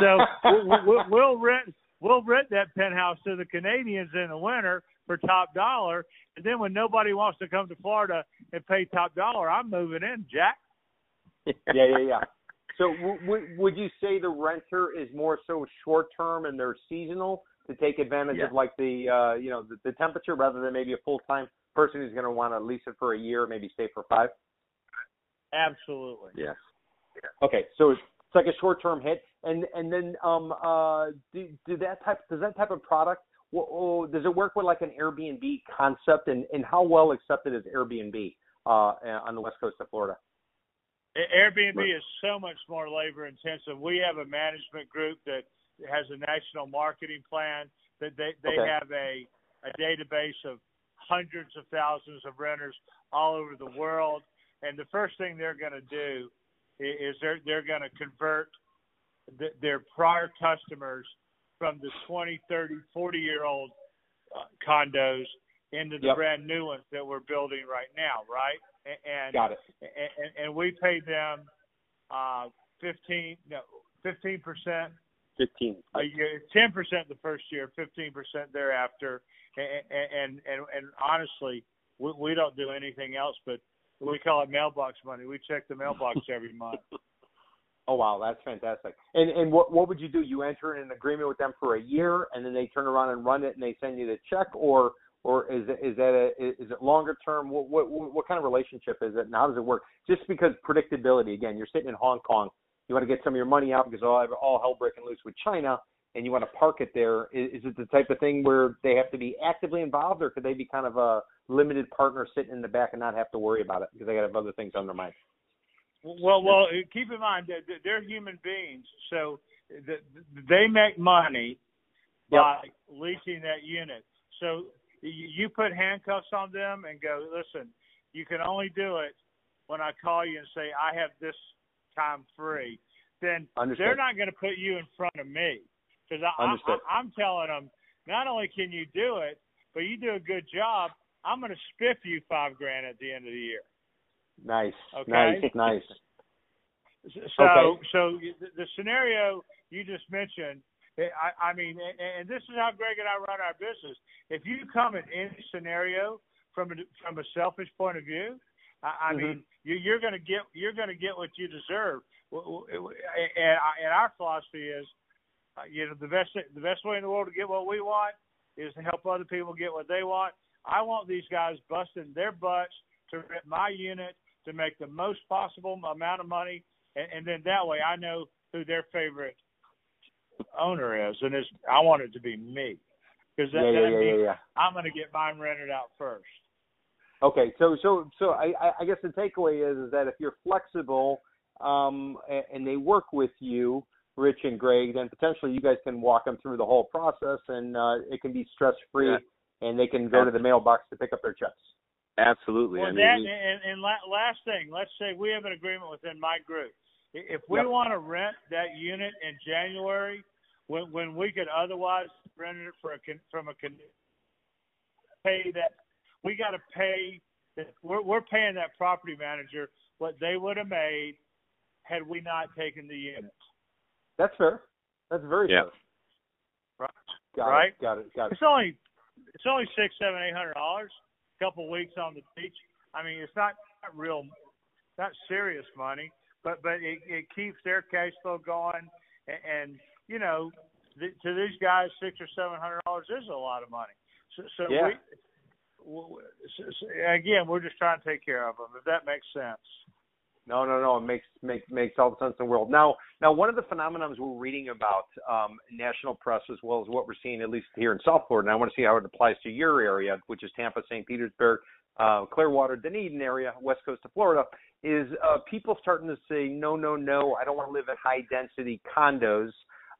So we'll, we'll, we'll rent we'll rent that penthouse to the Canadians in the winter for top dollar, and then when nobody wants to come to Florida and pay top dollar, I'm moving in, Jack. <laughs> yeah, yeah, yeah. So w- w- would you say the renter is more so short term and they're seasonal to take advantage Yeah. of like the uh, you know the, the temperature rather than maybe a full time person who's going to want to lease it for a year, maybe stay for five? Absolutely. Yes. Okay, so it's, it's like a short term hit, and and then um uh do, do that type does that type of product wh- oh, does it work with like an Airbnb concept and and how well accepted is Airbnb uh on the west coast of Florida? Airbnb is so much more labor intensive. We have a management group that has a national marketing plan that they they Okay. have a a database of hundreds of thousands of renters all over the world and the first thing they're going to do is they're they're going to convert th- their prior customers from the 20, 30, 40 year old uh, condos into the Yep. brand new ones that we're building right now, right? And Got it. and, and we pay them uh, fifteen no fifteen percent Fifteen. a year, ten percent the first year, fifteen percent thereafter, and and and, and honestly, we, we don't do anything else but we call it mailbox money. We check the mailbox <laughs> every month. Oh wow, that's fantastic. And and what what would you do? You enter in an agreement with them for a year, and then they turn around and run it, and they send you the check, or or is it is that a is it longer term? What what what kind of relationship is it? And how does it work? Just because predictability. Again, you're sitting in Hong Kong, you want to get some of your money out because all all hell breaking loose with China, and you want to park it there. Is, is it the type of thing where they have to be actively involved, or could they be kind of a limited partner sitting in the back and not have to worry about it because they got have other things on their mind? Well, well, keep in mind that they're human beings, so th- they make money Yep. by leasing that unit. So you put handcuffs on them and go, listen, you can only do it when I call you and say I have this time free. Then Understood. they're not going to put you in front of me because I, I, Understood. I'm telling them not only can you do it, but you do a good job. I'm going to spiff you five grand at the end of the year. Nice, Okay. nice, nice. So, Okay. so the scenario you just mentioned, I, I mean, and, and this is how Greg and I run our business. If you come at any scenario from a from a selfish point of view, I, I Mhm. mean, you, you're going to get you're going to get what you deserve. And, and our philosophy is, uh, you know, the best the best way in the world to get what we want is to help other people get what they want. I want these guys busting their butts to rent my unit to make the most possible amount of money, and, and then that way I know who their favorite owner is, and it's I want it to be me because that, yeah, yeah, that yeah, means yeah, yeah. I'm going to get mine rented out first. Okay, so so so I, I- I guess the takeaway is is that if you're flexible um, and they work with you, Rich and Greg, then potentially you guys can walk them through the whole process, and uh, it can be stress free, Yeah. and they can go to the mailbox to pick up their checks. Absolutely. Well, I mean, that we- and, and last thing, let's say we have an agreement within my group. If we Yep. want to rent that unit in January, when when we could otherwise rent it for a con- from a con- pay that we got to pay. that- We're we're paying that property manager what they would have made had we not taken the unit. That's fair. That's very Yeah. fair. Right. Got Right. it. Got it. Got it. It's only it's only six, seven, eight hundred dollars. A couple weeks on the beach. I mean, it's not, not real, not serious money, but but it, it keeps their cash flow going. And, and you know, th- to these guys, six or seven hundred dollars is a lot of money. So, so Yeah. we. Again, we're just trying to take care of them. If that makes sense. No, no, no. It makes makes makes all the sense in the world. Now, now one of the phenomenons we're reading about um, national press as well as what we're seeing at least here in South Florida, and I want to see how it applies to your area, which is Tampa, St. Petersburg, uh, Clearwater, Dunedin area, west coast of Florida, is uh, people starting to say, no, no, no, I don't want to live in high density condos.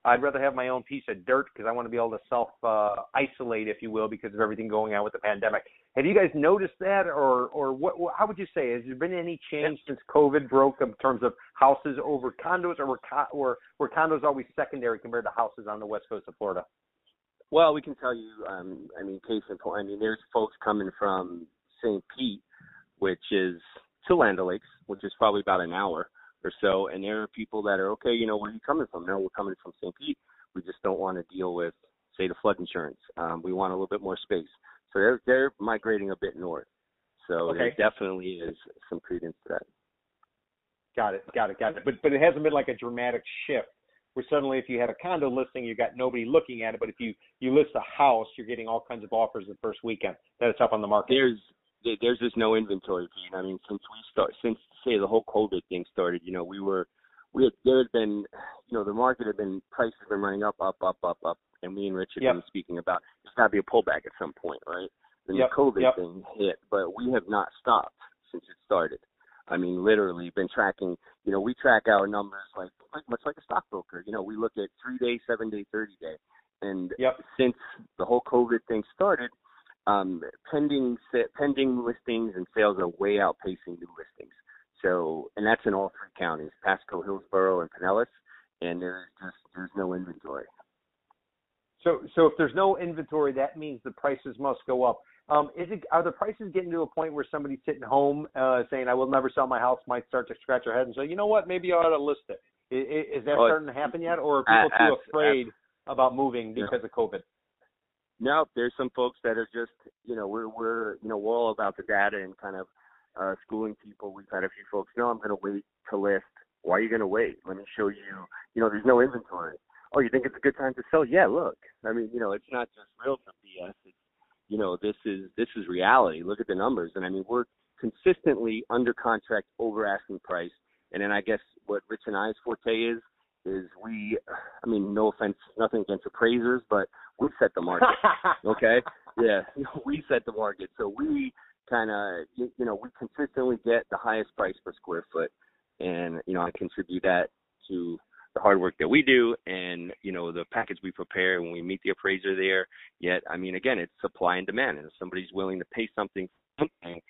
I'd rather have my own piece of dirt because I want to be able to self uh, isolate, if you will, because of everything going on with the pandemic. Have you guys noticed that, or or what? How would you say? Has there been any change since COVID broke in terms of houses over condos, or were, co- were were condos always secondary compared to houses on the west coast of Florida? Well, we can tell you. Um, I mean, case in point. I mean, there's folks coming from St. Pete, which is to Land O'Lakes, which is probably about an hour or so, and there are people that are okay. You know, where are you coming from? No, we're coming from St. Pete. We just don't want to deal with, say, the flood insurance. Um, we want a little bit more space, so they're they're migrating a bit north. So Okay. there definitely is some credence to that. Got it, got it, got it. But but it hasn't been like a dramatic shift where suddenly if you had a condo listing, you got nobody looking at it. But if you you list a house, you're getting all kinds of offers the first weekend that it's up on the market. there's there- there's just no inventory Pete. I mean, since we start since say the whole COVID thing started, you know, we were we had there had been you know, the market had been prices have been running up, up, up, up, up and me and Rich have Yep. been speaking about there's gotta be a pullback at some point, right? Then Yep, the COVID yep. thing hit, but we have not stopped since it started. I mean, literally been tracking you know, we track our numbers like like much like a stockbroker. You know, we look at three day, seven day, thirty day. And Yep. since the whole COVID thing started, um, pending pending listings and sales are way outpacing new listings. So, and that's in all three counties: Pasco, Hillsborough, and Pinellas. And there's just there's no inventory. So so if there's no inventory, that means the prices must go up. Um, is it are the prices getting to a point where somebody's sitting home uh, saying, "I will never sell my house," might start to scratch their head and say, "You know what? Maybe I ought to list it." I- i- Is that Oh, starting to happen yet, or are people too afraid about moving because of COVID? No, there's some folks that are just, you know, we're we're you know we're all about the data and kind of uh, schooling people. We've had a few folks. No, I'm going to wait to list. Why are you going to wait? Let me show you. You know, there's no inventory. Oh, you think it's a good time to sell? Yeah, look. I mean, you know, it's not just realtor BS. It's, you know, this is this is reality. Look at the numbers, and I mean, we're consistently under contract, over asking price. And then I guess what Rich and I's forte is is we. I mean, no offense, nothing against appraisers, but we set the market <laughs> okay? Yeah <laughs> we set the market. So we kind of you, you know we consistently get the highest price per square foot. And you know i contribute that to the hard work that we do and you know the package we prepare when we meet the appraiser there. Yet i mean again it's supply and demand. And if somebody's willing to pay something something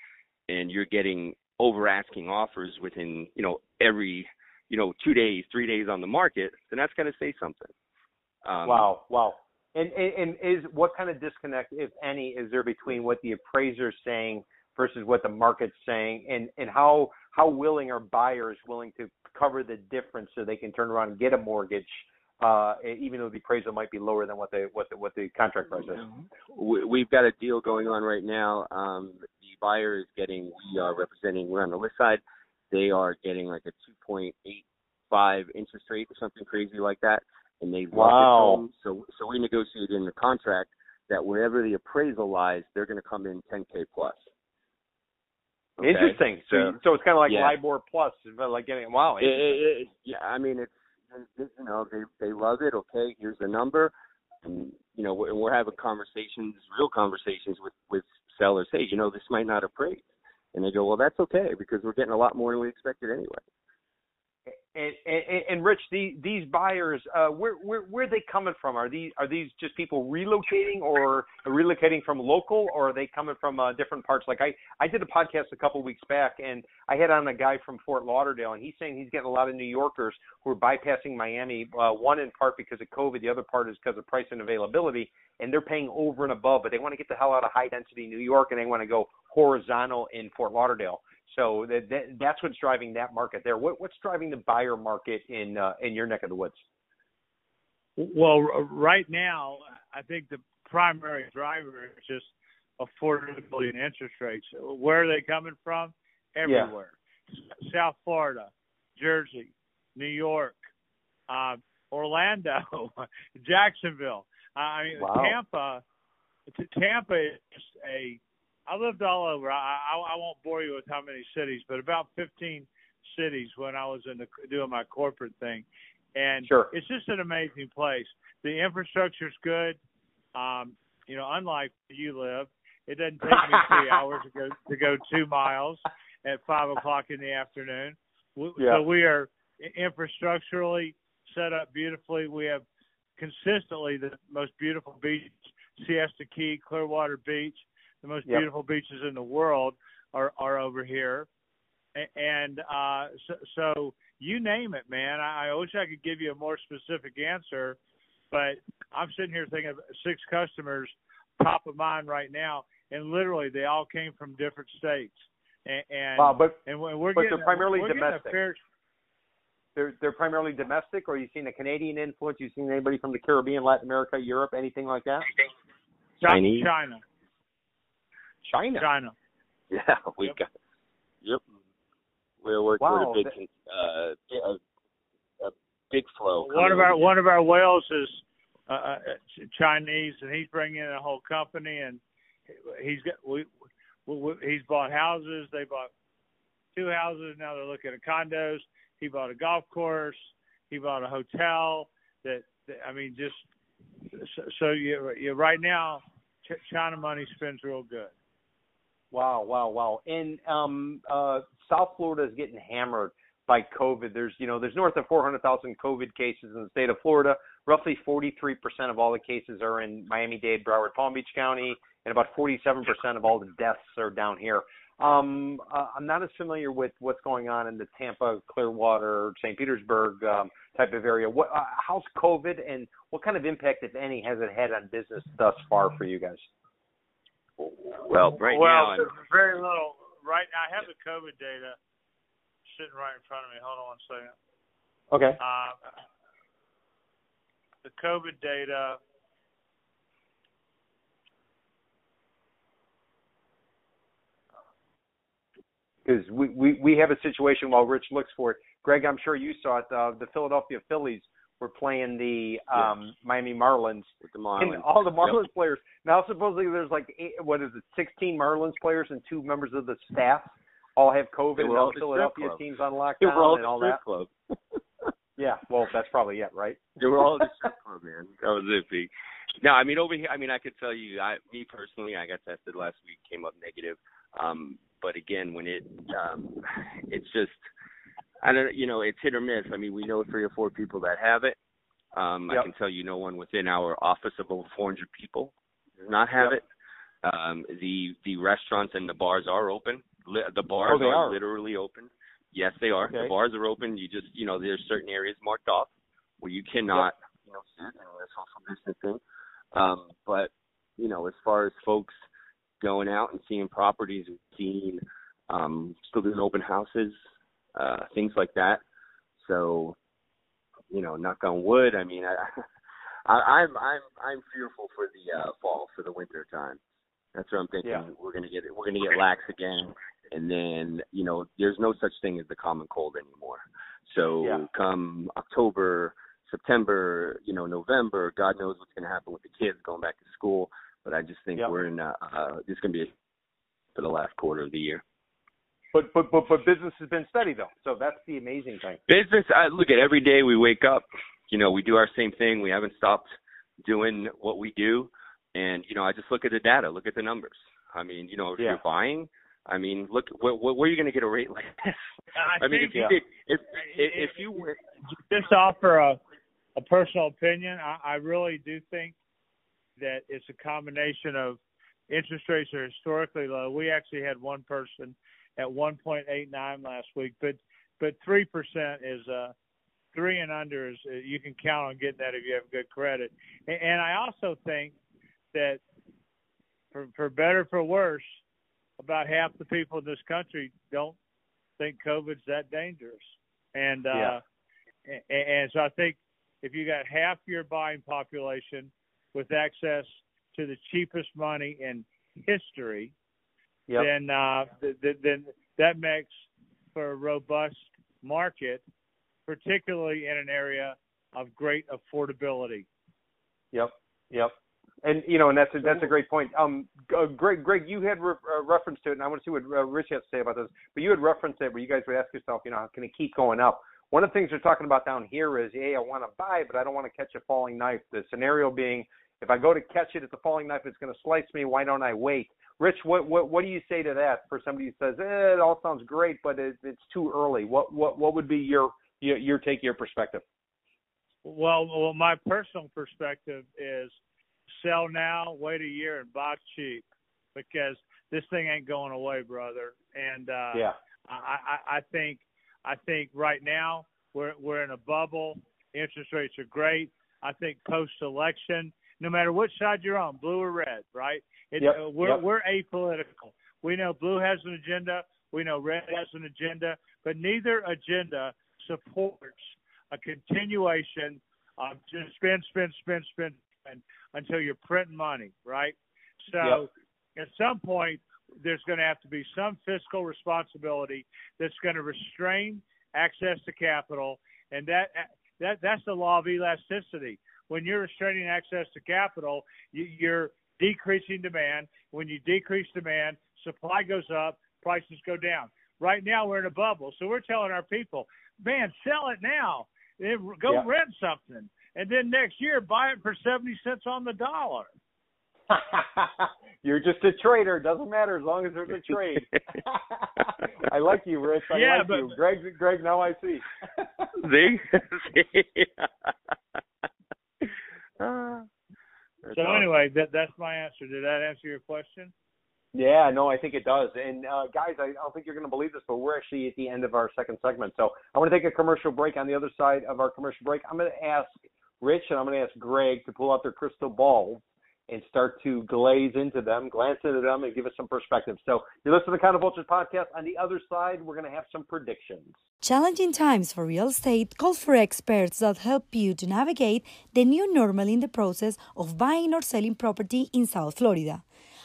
and you're getting over asking offers within you know every you know two days three days on the market then that's going to say something. Um, wow, wow. And, and and is what kind of disconnect, if any, is there between what the appraiser's saying versus what the market's saying, and and how how willing are buyers willing to cover the difference so they can turn around and get a mortgage, uh, even though the appraisal might be lower than what the what the what the contract price is. we- we've got a deal going on right now. Um, the buyer is getting, we are representing, we're on the list side. They are getting like a 2.85 interest rate or something crazy like that. And they Wow. home. So, so we negotiated in the contract that wherever the appraisal lies, they're going to come in 10K plus. Okay? Interesting. So, So- so it's kind of like yeah. LIBOR plus, but like getting wow. It, it, it, yeah, I mean, it's you know they they love it. Okay, here's the number, and you know we're, we're having conversations, real conversations with with sellers. Hey, you know this might not appraise, and they go, well, that's okay because we're getting a lot more than we expected anyway. And, and, and Rich, the, these buyers, uh, where, where where are they coming from? Are these are these just people relocating, or relocating from local, or are they coming from uh, different parts? Like I I did a podcast a couple weeks back, and I had on a guy from Fort Lauderdale, and he's saying he's getting a lot of New Yorkers who are bypassing Miami. Uh, one in part because of COVID, the other part is because of price and availability, and they're paying over and above, but they want to get the hell out of high density New York, and they want to go horizontal in Fort Lauderdale. So that, that that's what's driving that market there. What, what's driving the buyer market in uh, in your neck of the woods? Well, right now, I think the primary driver is just affordability and interest rates. Where are they coming from? Everywhere. S- South Florida, Jersey, New York, uh, Orlando, <laughs> Jacksonville. I mean, Wow. Tampa. Tampa is a. I lived all over. I, I I won't bore you with how many cities, but about 15 cities when I was in the doing my corporate thing, and Sure. it's just an amazing place. The infrastructure's good. Um, you know, unlike where you live, it doesn't take me three <laughs> hours to go to go two miles at five o'clock in the afternoon. We, Yeah. So we are infrastructurally set up beautifully. We have consistently the most beautiful beach, Siesta Key, Clearwater Beach. The most Yep. beautiful beaches in the world are are over here, and uh, so, so you name it, man. I, I wish I could give you a more specific answer, but I'm sitting here thinking of six customers top of mind right now, and literally they all came from different states. And, and Wow, but and we're we're but they're primarily we're domestic. fair- they're they're primarily domestic, or you seen a Canadian influence? You seen anybody from the Caribbean, Latin America, Europe, anything like that? Chinese? China, China. China. Yeah, <laughs> we Yep. got. Yep. We're working Wow, with a big uh a, a big flow. One of our one of our whales is uh, uh, Chinese, and he's bringing in a whole company, and he's got we, we, we he's bought houses. They bought two houses. Now they're looking at condos. He bought a golf course. He bought a hotel. That, that I mean, just so, so you you right now, Ch- China money spends real good. Wow, wow, wow. And um, uh, South Florida is getting hammered by COVID. There's, you know, there's north of 400,000 COVID cases in the state of Florida. Roughly 43% of all the cases are in Miami-Dade, Broward, Palm Beach County, and about 47% of all the deaths are down here. Um, uh, I'm not as familiar with what's going on in the Tampa, Clearwater, St. Petersburg um, type of area. What, uh, how's COVID, and what kind of impact, if any, has it had on business thus far for you guys? Well, right well, now, I'm, very little. Right, I have the COVID data sitting right in front of me. Hold on one second. Okay. Uh, the COVID data. because we, we we have a situation while Rich looks for it. Greg, I'm sure you saw it. Uh, the Philadelphia Phillies were playing the um, Miami Marlins, with the Marlins. and all the Marlins players. Now supposedly there's like eight, what is it, 16 Marlins players and two members of the staff all have COVID. And all the Philadelphia teams on They were all lockdown and all that. club. <laughs> Yeah, well, that's probably it, right? They were all the strip club, man. That was it. No, I mean over here. I mean, I could tell you, I, me personally, I got tested last week, came up negative. Um, but again, when it, um, it's just, I don't, you know, it's hit or miss. I mean, we know three or four people that have it. Um, Yep. I can tell you, no one within our office of over 400 people does not have Yep. it. Um, the the restaurants and the bars are open. Li- the bars Oh, they are? literally open. Yes, they are. Okay. The bars are open. You just, you know, there's certain areas marked off where you cannot, you know, sit and there's social distancing. Um, but you know, as far as folks going out and seeing properties and seeing, um, still doing open houses, uh, things like that. So, you know, knock on wood. I mean, <laughs> I, I I'm I'm I'm fearful for the uh, fall, for the winter time. That's what I'm thinking. Yeah. We're gonna get we're gonna get lax again, and then you know, there's no such thing as the common cold anymore. So Yeah. come October, September, you know, November, God knows what's gonna happen with the kids going back to school. But I just think Yep. we're in uh, uh this is gonna be for the last quarter of the year. But but but but business has been steady though, so that's the amazing thing. Business. I look at every day we wake up. You know, we do our same thing. We haven't stopped doing what we do, and you know, I just look at the data, look at the numbers. I mean, you know, if Yeah. you're buying, I mean, look, where, where are you going to get a rate like this? I, I mean, if you yeah. did, if if, if you were, just offer a, a personal opinion. I, I really do think that it's a combination of interest rates are historically low. We actually had one person at 1.89 last week, but but three percent is uh three and under is uh, you can count on getting that if you have good credit. And, and I also think that for for better for worse, about half the people in this country don't think COVID's that dangerous. And uh Yeah. a- and so I think if you got half your buying population with access to the cheapest money in history, Yep. then uh, th- th- then that makes for a robust market, particularly in an area of great affordability. Yep, yep. And you know, and that's a, that's a great point. Um, uh, Greg, Greg, you had re- uh, reference to it, and I want to see what uh, Rich has to say about this. But you had referenced it where you guys would ask yourself, you know, can it keep going up? One of the things they're talking about down here is, hey, I want to buy, but I don't want to catch a falling knife. The scenario being, if I go to catch it, it's a falling knife. It's going to slice me. Why don't I wait? Rich, what what what do you say to that for somebody who says, eh, it all sounds great, but it, it's too early? What what what would be your your, your take, your perspective? Well, well, my personal perspective is sell now, wait a year, and buy cheap because this thing ain't going away, brother. And uh, yeah, I, I, I think I think right now we're we're in a bubble. Interest rates are great. I think post election, no matter which side you're on, blue or red, right? It, Yep, uh, we're yep. we're apolitical. We know blue has an agenda. We know red has an agenda, but neither agenda supports a continuation of just spend, spend, spend, spend, spend until you're printing money, right? So at some point, there's going to have to be some fiscal responsibility that's going to restrain access to capital, and that that that's the law of elasticity. When you're restraining access to capital, you, you're decreasing demand. When you decrease demand, supply goes up, prices go down. Right now, we're in a bubble, so we're telling our people, man, sell it now. Go Yeah. rent something, and then next year buy it for seventy cents on the dollar. <laughs> You're just a trader. Doesn't matter as long as there's a trade. <laughs> I like you, Rich. I Yeah, like but- you. Greg, Greg, now I see. <laughs> see, see. That's So awesome. anyway, that that's my answer. Did that answer your question? Yeah, no, I think it does. And uh, guys, I don't think you're going to believe this, but we're actually at the end of our second segment. So I want to take a commercial break. On the other side of our commercial break, I'm going to ask Rich and I'm going to ask Greg to pull out their crystal balls and start to glaze into them, glance into them, and give us some perspective. So you're listening to the Condo Vultures podcast. On the other side, we're going to have some predictions. Challenging times for real estate call for experts that help you to navigate the new normal in the process of buying or selling property in South Florida.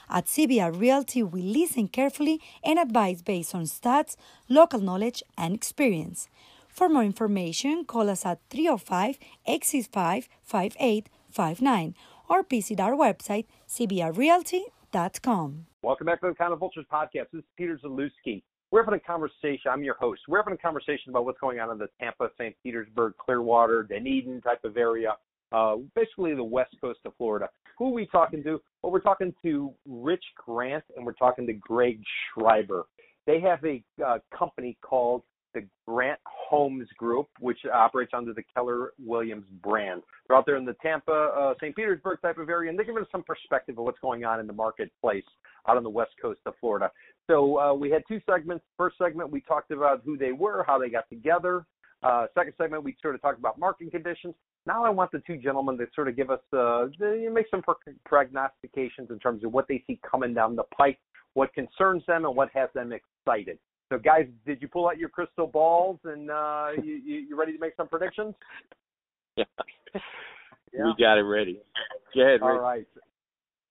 At CVR Realty, we listen carefully and advise based on stats, local knowledge, and experience. For more information, call us at 305 865 5859 or visit our website, cvrrealty.com. Welcome back to the Condo Vultures podcast. This is Peter Zalewski. We're having a conversation. I'm your host. We're having a conversation about what's going on in the Tampa, St. Petersburg, Clearwater, Dunedin type of area, uh, basically the west coast of Florida. Who are we talking to? Well, we're talking to Rich Grant and we're talking to Greg Schreiber. They have a uh, company called the Grant Homes Group, which operates under the Keller Williams brand. They're out there in the Tampa, uh, St. Petersburg type of area, and they're giving us some perspective of what's going on in the marketplace out on the west coast of Florida. So uh, we had two segments. First segment, we talked about who they were, how they got together. Uh, second segment, we sort of talked about marketing conditions. Now I want the two gentlemen to sort of give us, uh, make some prognostications in terms of what they see coming down the pike, what concerns them, and what has them excited. So, guys, did you pull out your crystal balls and uh, you, you, you ready to make some predictions? <laughs> Yeah. Yeah. We got it ready. Go ahead, All right.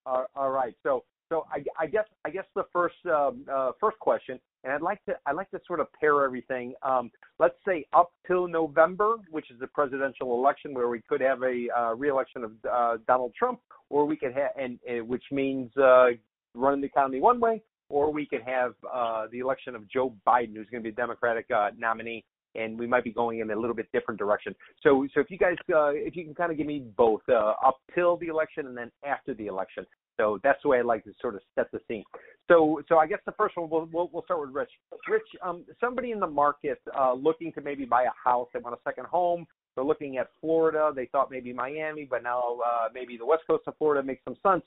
Uh, all right. So, so I, I guess I guess the first um, uh, first question, and I'd like to I'd like to sort of pair everything. Um, let's say up till November, which is the presidential election, where we could have a uh, reelection of uh, Donald Trump, or we could have, and uh, which means uh, running the economy one way, or we could have uh, the election of Joe Biden, who's going to be a Democratic uh, nominee, and we might be going in a little bit different direction. So, so if you guys, uh, if you can kind of give me both uh, up till the election and then after the election. So that's the way I like to sort of set the scene. So, so I guess the first one we'll we'll, we'll start with Rich. Rich, um, somebody in the market uh, looking to maybe buy a house, they want a second home. They're looking at Florida. They thought maybe Miami, but now uh, maybe the west coast of Florida makes some sense.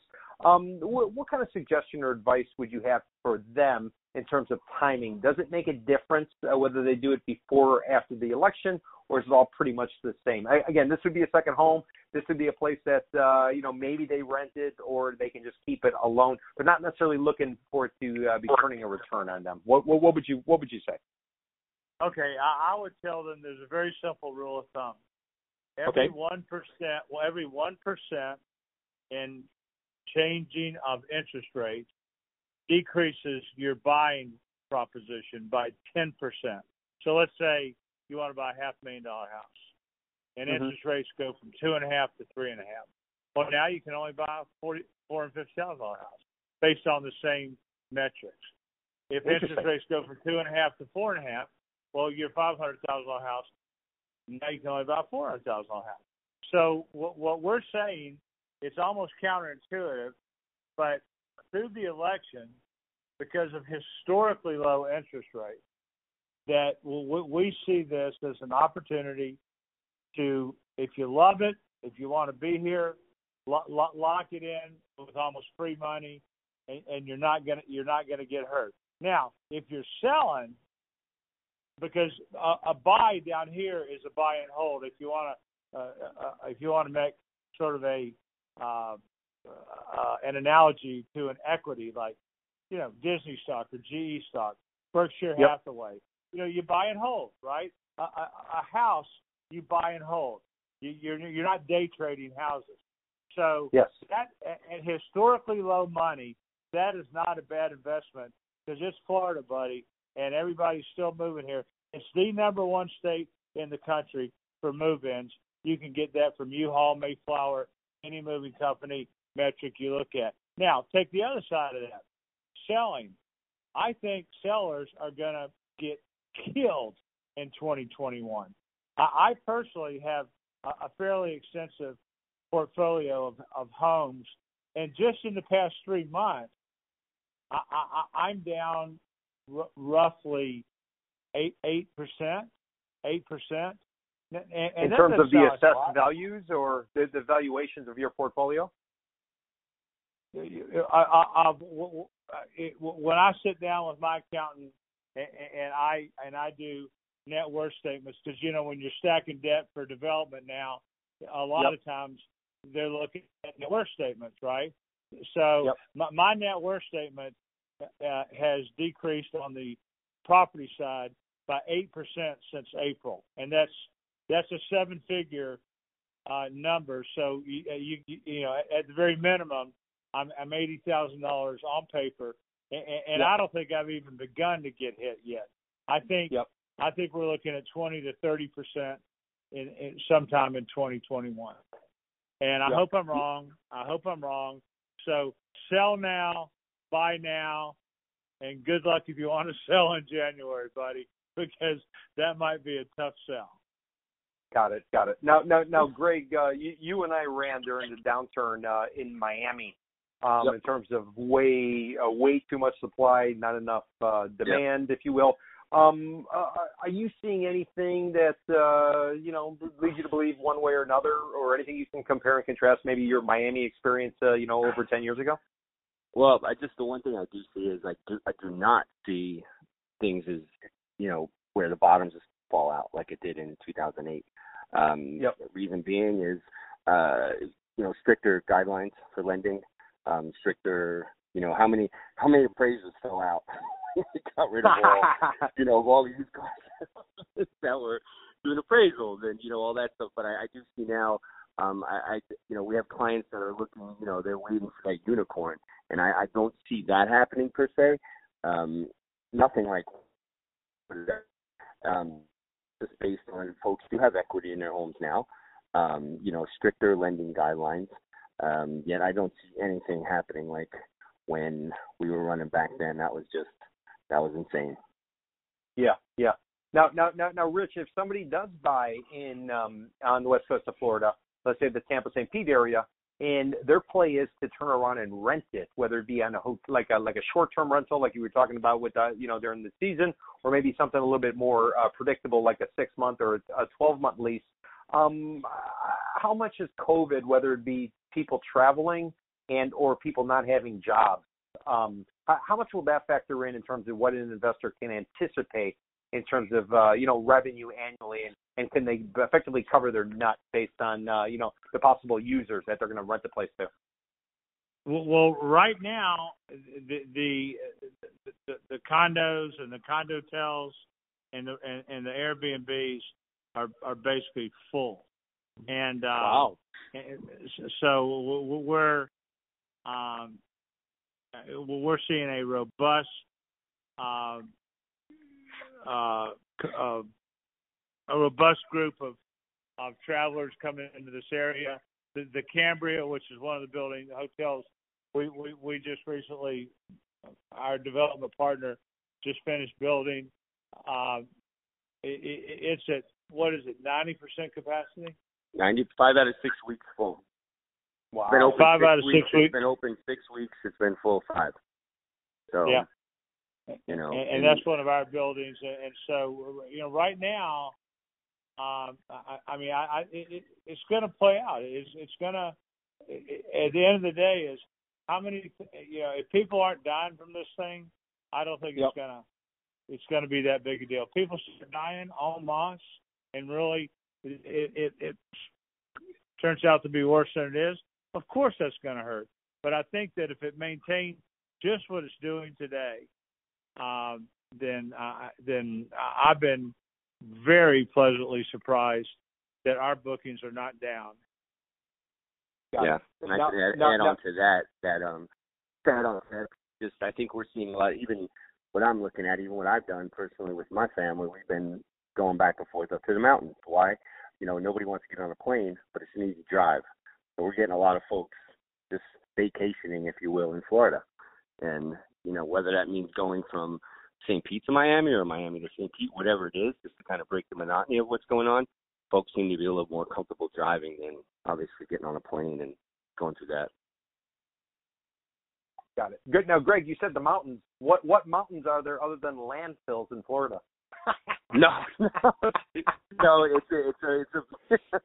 Um, what, what kind of suggestion or advice would you have for them in terms of timing? Does it make a difference uh, whether they do it before or after the election, or is it all pretty much the same? I, again, this would be a second home. This would be a place that uh, you know maybe they rent it or they can just keep it alone, but not necessarily looking for it to uh, be turning a return on them. What, what, what would you What would you say? Okay, I, I would tell them there's a very simple rule of thumb. Every one percent, well, every one percent in changing of interest rates decreases your buying proposition by ten percent. So let's say you want to buy a half million dollar house, and mm-hmm. interest rates go from two and a half to three and a half. Well, now you can only buy a forty four and fifty thousand dollar house based on the same metrics. If interest rates go from two and a half to four and a half, well, your five hundred thousand dollar house now you can only buy four hundred thousand dollar house. So what what we're saying, it's almost counterintuitive, but through the election, because of historically low interest rates, that we see this as an opportunity to, if you love it, if you want to be here, lock it in with almost free money, and, and you're not gonna you're not gonna get hurt. Now, if you're selling, because a, a buy down here is a buy and hold. If you want to, uh, uh, if you want to make sort of a uh, uh, an analogy to an equity, like you know Disney stock or GE stock, Berkshire yep. Hathaway. You know, you buy and hold, right? A, a, a house you buy and hold. You, you're you're not day trading houses. So yes. that at historically low money, that is not a bad investment because it's Florida, buddy, and everybody's still moving here. It's the number one state in the country for move-ins. You can get that from U-Haul, Mayflower, any moving company metric you look at. Now, take the other side of that. Selling. I think sellers are going to get killed in 2021. I, I personally have a, a fairly extensive portfolio of, of homes, and just in the past three months, I, I, I'm down roughly eight eight percent, eight percent. In terms of the assessed values or the, the valuations of your portfolio. I, I, I, when I sit down with my accountant and I and I do net worth statements, because you know when you're stacking debt for development now, a lot yep. of times they're looking at net worth statements, right? So yep. my, my net worth statement has decreased on the property side by eight percent since April, and that's that's a seven-figure uh, number. So you, uh, you you know at the very minimum, I'm I'm eighty thousand dollars on paper, and. I don't think I've even begun to get hit yet. I think yep. I think we're looking at twenty to thirty percent in, in sometime in 2021. And I hope I'm wrong. I hope I'm wrong. So sell now, buy now, and good luck if you want to <laughs> sell in January, buddy, because that might be a tough sell. Got it, got it. Now, now, now, Greg, uh, you, you and I ran during the downturn uh, in Miami. Um, yep. In terms of way, uh, way too much supply, not enough uh, demand, yep. if you will. Um, uh, are you seeing anything that uh, you know leads you to believe one way or another, or anything you can compare and contrast? Maybe your Miami experience, uh, you know, over ten years ago. Well, I just the one thing I do see is I do I do not see things as you know where the bottoms just fall out like it did in 2008. Um, yep. The reason being is uh, you know stricter guidelines for lending, um, stricter you know how many how many appraisers fell out. <laughs> got rid of all <laughs> you know of all these guys <laughs> that were doing appraisals and you know all that stuff. But I, I do see now um, I, I, you know, we have clients that are looking, you know, they're waiting for that unicorn, and I, I don't see that happening per se. Um, nothing like um, just based on folks do have equity in their homes now. Um, you know, stricter lending guidelines. Um, yet I don't see anything happening like when we were running back then. That was just that was insane. Yeah, yeah. Now, now, now, now, Rich, if somebody does buy in um, on the west coast of Florida, let's say the Tampa St. Pete area, and their play is to turn around and rent it, whether it be on a like a like a short term rental, like you were talking about with uh, you know during the season, or maybe something a little bit more uh, predictable, like a six month or a twelve month lease. Um, how much is COVID, whether it be people traveling and or people not having jobs, um, how much will that factor in in terms of what an investor can anticipate in terms of uh, you know revenue annually, and, and can they effectively cover their nut based on uh, you know the possible users that they're going to rent the place to? Well, right now, the the the, the condos and the condo hotels and the and, and the Airbnbs are are basically full, and uh, wow. So we're um, we're seeing a robust uh, uh, uh, a robust group of of travelers coming into this area. The, the Cambria, which is one of the building hotels, we, we we just recently, our development partner just finished building. Uh, it, it, it's at what is it, ninety percent capacity? Ninety-five out of six weeks full. Wow. Been open Five out of weeks. six weeks. It's been open six weeks. It's been full five. So Yeah. You know, and, and that's one of our buildings. And, so, you know, right now, um, I, I mean, I, I it, it's going to play out. It's it's going to. At the end of the day, is how many? You know, if people aren't dying from this thing, I don't think Yep. it's gonna it's going to be that big a deal. People start dying en masse, and really, it, it it it turns out to be worse than it is. Of course, that's going to hurt. But I think that if it maintains just what it's doing today, um, then uh, then I've been very pleasantly surprised that our bookings are not down. Got yeah, it. and I Now- can add, now- add now- on to that that um that on that just I think we're seeing a lot even what I'm looking at, even what I've done personally with my family, we've been going back and forth up to the mountains. Why? You know, nobody wants to get on a plane, but it's an easy drive. So we're getting a lot of folks just vacationing, if you will, in Florida. And, you know, whether that means going from St. Pete to Miami or Miami to St. Pete, whatever it is, just to kind of break the monotony of what's going on, folks seem to be a little more comfortable driving than obviously getting on a plane and going through that. Got it. Good. Now, Greg, you said the mountains. What what mountains are there other than landfills in Florida? <laughs> <laughs> No, no, <laughs> no. It's a, it's a, it's a.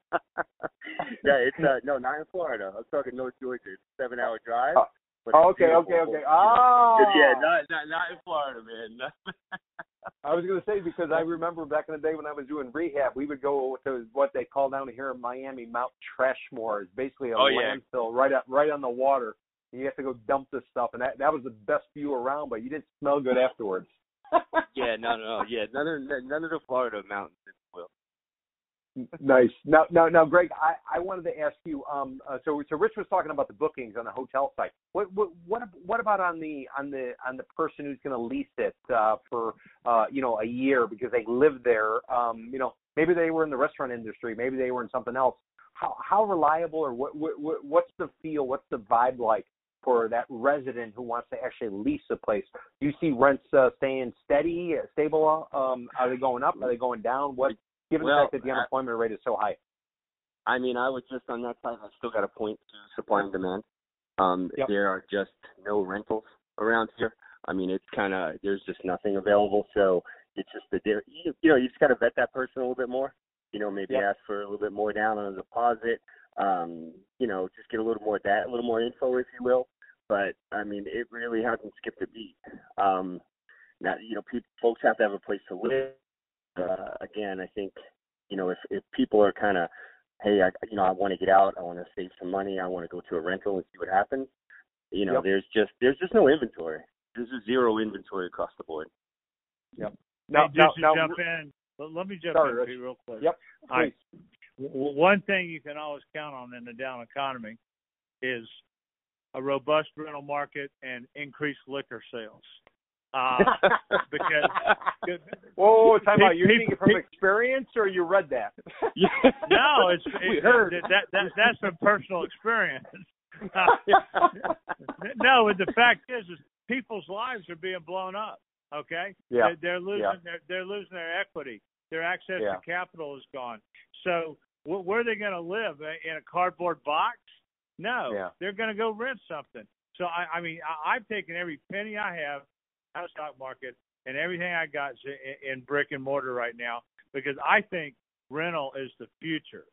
yeah, it's uh no, not in Florida. I'm talking North Georgia. It's a seven hour drive. Oh. But Oh, okay, okay, okay. You know, Oh, Yeah, not not not in Florida, man. <laughs> I was going to say because I remember back in the day when I was doing rehab, we would go to what they call down here in Miami Mount Trashmore. It's basically a Oh, yeah. landfill right up right on the water. And you have to go dump this stuff, and that that was the best view around, but you didn't smell good afterwards. <laughs> yeah, no, no, no. Yeah, none of none of the Florida mountains, will. Nice. Now, now, now, Greg, I, I wanted to ask you. Um, uh, so, so Rich was talking about the bookings on the hotel site. What, what, what, what about on the on the on the person who's going to lease it uh, for uh, you know a year because they live there? Um, you know, maybe they were in the restaurant industry, maybe they were in something else. How how reliable or what, what what- what's the feel? What's the vibe like for that resident who wants to actually lease a place? Do you see rents uh, staying steady, uh, stable? Um, are they going up? Are they going down? What given Well, the fact that the I- unemployment rate is so high? I mean, I would just on that side. I still got a point to supply and demand. Um, Yep. There are just no rentals around here. I mean, it's kind of there's just nothing available. So it's just the di- you, you know you just got to vet that person a little bit more. You know, maybe Yep. ask for a little bit more down on a deposit. Um, you know, just get a little more that a little more info, if you will. But I mean, it really hasn't skipped a beat. Um, now, you know, people, folks have to have a place to live. Uh, again, I think you know if if people are kind of hey, I you know I want to get out, I want to save some money, I want to go to a rental and see what happens. You know, Yep. there's just there's just no inventory. There's just zero inventory across the board. Yep. Now, hey, just now, to now, jump in, let, let me jump Sorry, in Rich. Real quick. Yep, All right. please. W- one thing you can always count on in the down economy is a robust rental market and increased liquor sales. Uh, <laughs> because Whoa, whoa, time out. You're Pe- speaking pe- from experience, or you read that? no, it's <laughs> We it, heard. that, that that's from personal experience. <laughs> no, but the fact is, is people's lives are being blown up. Okay. Yeah. They're, they're losing Yeah. their they're losing their equity. Their access Yeah. to capital is gone. So wh- where are they going to live in a cardboard box? No, Yeah. they're going to go rent something. So I, I mean, I, I've taken every penny I have out of stock market and everything I got in, in brick and mortar right now because I think rental is the future,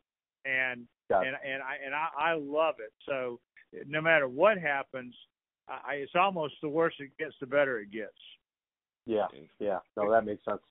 and Got and and I and I, I love it. So no matter what happens, I, it's almost the worse it gets, the better it gets. Yeah, yeah. No, that makes sense.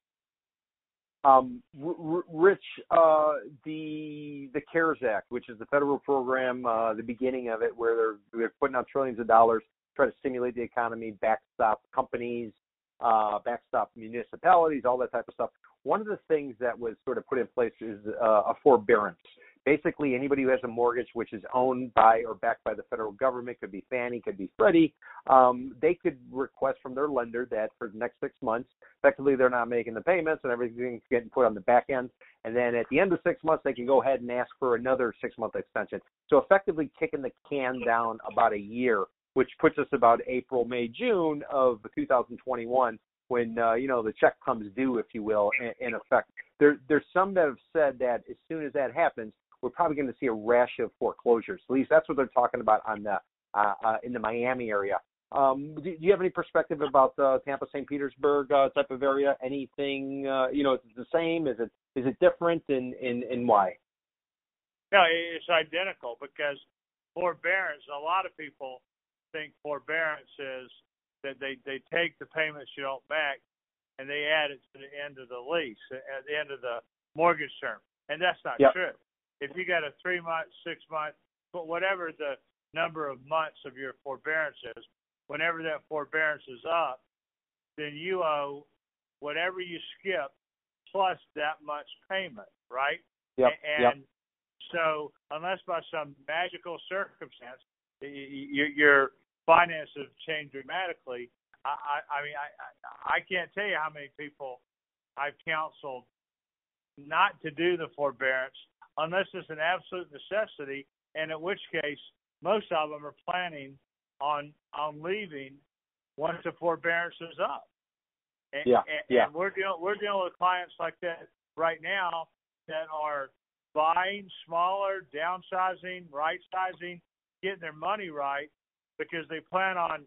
Um, R- R- Rich, uh, the the CARES Act, which is the federal program, uh, the beginning of it, where they're they're putting out trillions of dollars, try to stimulate the economy, backstop companies, uh, backstop municipalities, all that type of stuff. One of the things that was sort of put in place is uh, a forbearance. Basically, anybody who has a mortgage which is owned by or backed by the federal government, could be Fannie, could be Freddie, um, they could request from their lender that for the next six months, effectively they're not making the payments and everything's getting put on the back end. And then at the end of six months, they can go ahead and ask for another six month extension. So effectively kicking the can down about a year, which puts us about April, May, June of 2021 when uh, you know the check comes due, if you will, in, in effect. There, there's some that have said that as soon as that happens, we're probably going to see a rash of foreclosures. At least that's what they're talking about on the uh, uh, in the Miami area. Um, do, do you have any perspective about the Tampa St. Petersburg uh, type of area? Anything uh, you know? Is it the same? Is it is it different? And and and why? No, it's identical because forbearance. A lot of people think forbearance is that they they take the payments you don't make and they add it to the end of the lease uh, at the end of the mortgage term, and that's not Yep. true. If you got a three month, six month, but whatever the number of months of your forbearance is, whenever that forbearance is up, then you owe whatever you skip plus that much payment, right? Yep. A- yep. And so, unless by some magical circumstance your your finances have changed dramatically, I, I, I mean, I, I I can't tell you how many people I've counseled not to do the forbearance unless it's an absolute necessity, and in which case most of them are planning on on leaving once the forbearance is up. And, Yeah, and, yeah. and we're dealing we're dealing with clients like that right now that are buying smaller, downsizing, right sizing, getting their money right because they plan on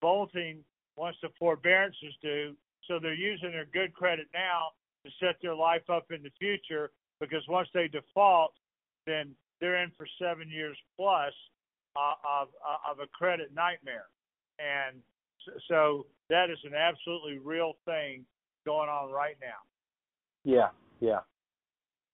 bolting once the forbearance is due. So they're using their good credit now to set their life up in the future because once they default, then they're in for seven years plus uh, of uh, of a credit nightmare, and so that is an absolutely real thing going on right now. Yeah, yeah.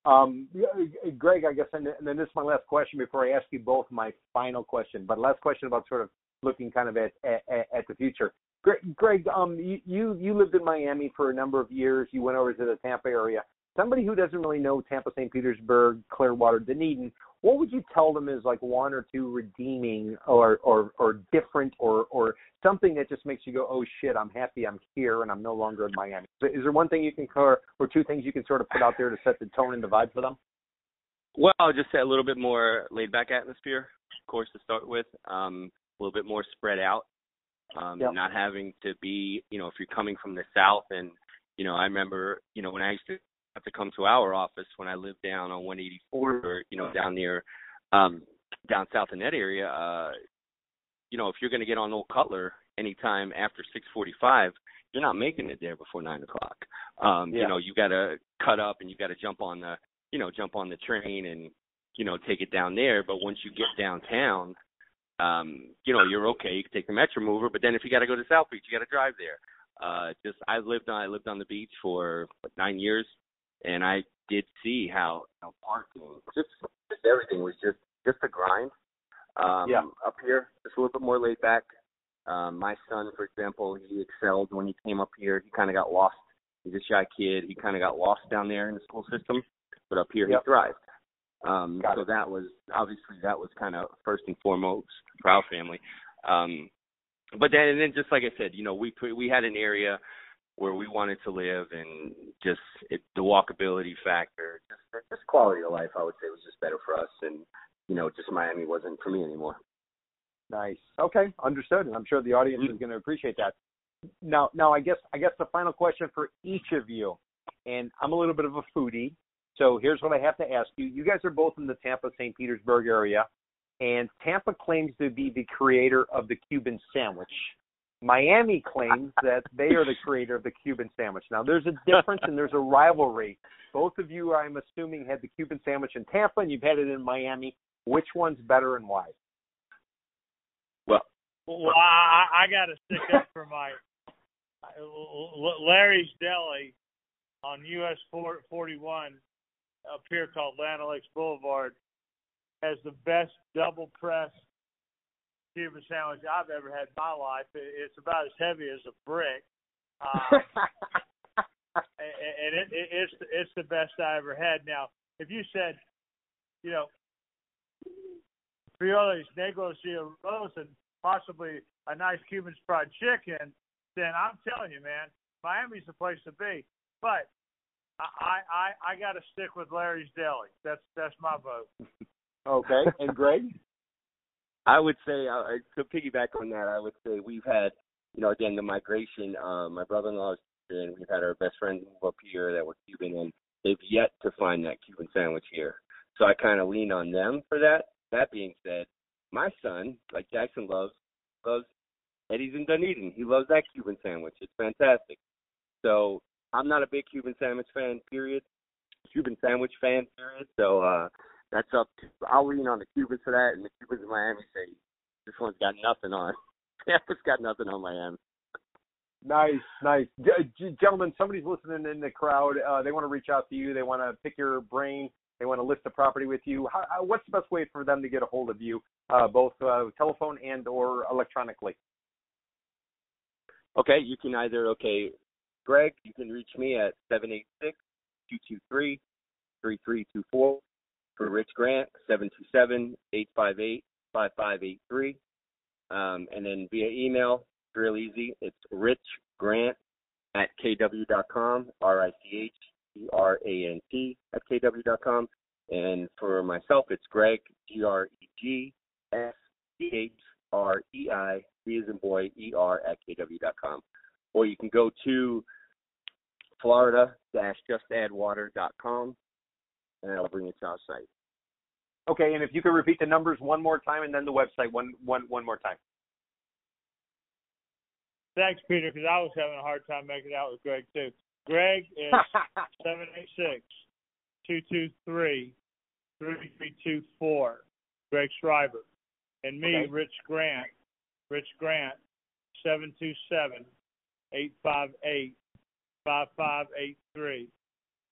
Um, uh, Greg, I guess, and then this is my last question before I ask you both my final question. But last question about sort of looking kind of at at, at the future. Greg, Greg, um, you you lived in Miami for a number of years. You went over to the Tampa area. Somebody who doesn't really know Tampa, St. Petersburg, Clearwater, Dunedin, what would you tell them is like one or two redeeming or or or different or or something that just makes you go, oh shit, I'm happy I'm here and I'm no longer in Miami. Is there one thing you can or, or two things you can sort of put out there to set the tone and the vibe for them? Well, I'll just say a little bit more laid back atmosphere, of course, to start with. Um, a little bit more spread out. Um, Yep. not having to be, you know, if you're coming from the south and, you know, I remember, you know, when I used to have to come to our office when I lived down on 184 or, you know, down near, um, down south in that area, uh, you know, if you're going to get on Old Cutler anytime after 645, you're not making it there before nine o'clock. Um, Yeah. You know, you got to cut up and you got to jump on the, you know, jump on the train and, you know, take it down there. But once you get downtown, um, you know, you're okay. You can take the Metromover, but then if you got to go to South Beach, you got to drive there. Uh, just I lived on I lived on the beach for what, nine years, and I did see how, how parking, just just everything was just just a grind. Um, Yeah. Up here, just a little bit more laid back. Um, my son, for example, he excelled when he came up here. He kind of got lost. He's a shy kid. He kind of got lost down there in the school system, but up here Yep. he thrived. Um, Got so it. that was obviously that was kind of first and foremost for our family. Um, but then and then just like I said, you know, we we had an area where we wanted to live, and just it, the walkability factor, just just quality of life, I would say, was just better for us. And you know, just Miami wasn't for me anymore. Nice. Okay, understood. And I'm sure the audience mm-hmm. is going to appreciate that. Now, now I guess I guess the final question for each of you, and I'm a little bit of a foodie, so here's what I have to ask you. You guys are both in the Tampa St. Petersburg area, and Tampa claims to be the creator of the Cuban sandwich. Miami claims that they are the creator of the Cuban sandwich. Now, there's a difference and there's a rivalry. Both of you, I'm assuming, had the Cuban sandwich in Tampa, and you've had it in Miami. Which one's better and why? Well, well I, I got to stick up for my Larry's Deli on US 41 up here called Land Lakes Boulevard has the best double press Cuban sandwich I've ever had in my life. It's about as heavy as a brick. <laughs> Um, and it, it, it's it's the best I ever had. Now, if you said, you know, frijoles negros y arroz and possibly a nice Cuban fried chicken, then I'm telling you, man, Miami's the place to be. But I I I got to stick with Larry's Deli. That's that's my vote. <laughs> okay, and Greg. I would say uh, to piggyback on that, I would say we've had, you know, again the migration. Uh, my brother-in-law is and we've had our best friends move up here that were Cuban, and they've yet to find that Cuban sandwich here. So I kind of lean on them for that. That being said, my son, like Jackson loves, loves Eddie's in Dunedin. He loves that Cuban sandwich. It's fantastic. So I'm not a big Cuban sandwich fan, period. Cuban sandwich fan, period. So uh that's up to I'll lean on the Cubans for that and the Cubans in Miami say this one's got nothing on. <laughs> Tampa's got nothing on Miami. Nice, nice, G- gentlemen. Somebody's listening in the crowd. Uh, they want to reach out to you. They want to pick your brain. They want to list a property with you. How, how, what's the best way for them to get a hold of you, uh, both uh, telephone and or electronically? Okay, you can either okay, Greg. You can reach me at seven eight six two two three three three two four. For Rich Grant, seven two seven eight five eight five five eight three. Um, and then via email, it's real easy. It's Rich Grant at kw.com, R I C H E R A N T at kw.com. And for myself, it's Greg, G R E G S C H R E I, B as in boy, E R at kw.com. Or you can go to Florida justaddwater.com and that'll bring you to our site. Okay, and if you could repeat the numbers one more time and then the website one one one more time. Thanks, Peter, because I was having a hard time making out with Greg too. Greg is <laughs> seven eight six two two three three three two four. Greg Schreiber, and me, okay. Rich Grant. Rich Grant, seven two seven eight five eight five five eight three,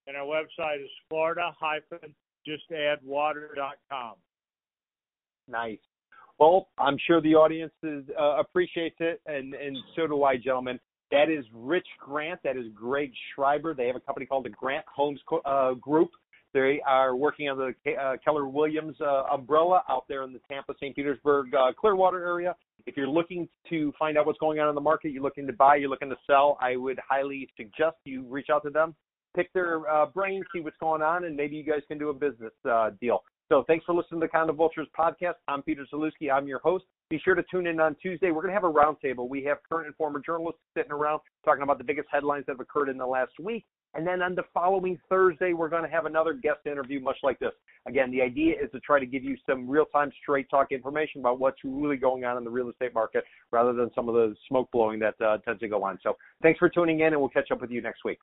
and our website is Florida justaddwater.com. Nice. Well, I'm sure the audience is, uh, appreciates it, and, and so do I, gentlemen. That is Rich Grant. That is Greg Schreiber. They have a company called the Grant Homes uh, Group. They are working on the uh, Keller Williams uh, umbrella out there in the Tampa, St. Petersburg, uh, Clearwater area. If you're looking to find out what's going on in the market, you're looking to buy, you're looking to sell, I would highly suggest you reach out to them, pick their uh, brain, see what's going on, and maybe you guys can do a business uh, deal. So thanks for listening to the Condo Vultures podcast. I'm Peter Zalewski. I'm your host. Be sure to tune in on Tuesday. We're going to have a roundtable. We have current and former journalists sitting around talking about the biggest headlines that have occurred in the last week. And then on the following Thursday, we're going to have another guest interview, much like this. Again, the idea is to try to give you some real time, straight talk information about what's really going on in the real estate market rather than some of the smoke blowing that uh, tends to go on. So thanks for tuning in, and we'll catch up with you next week.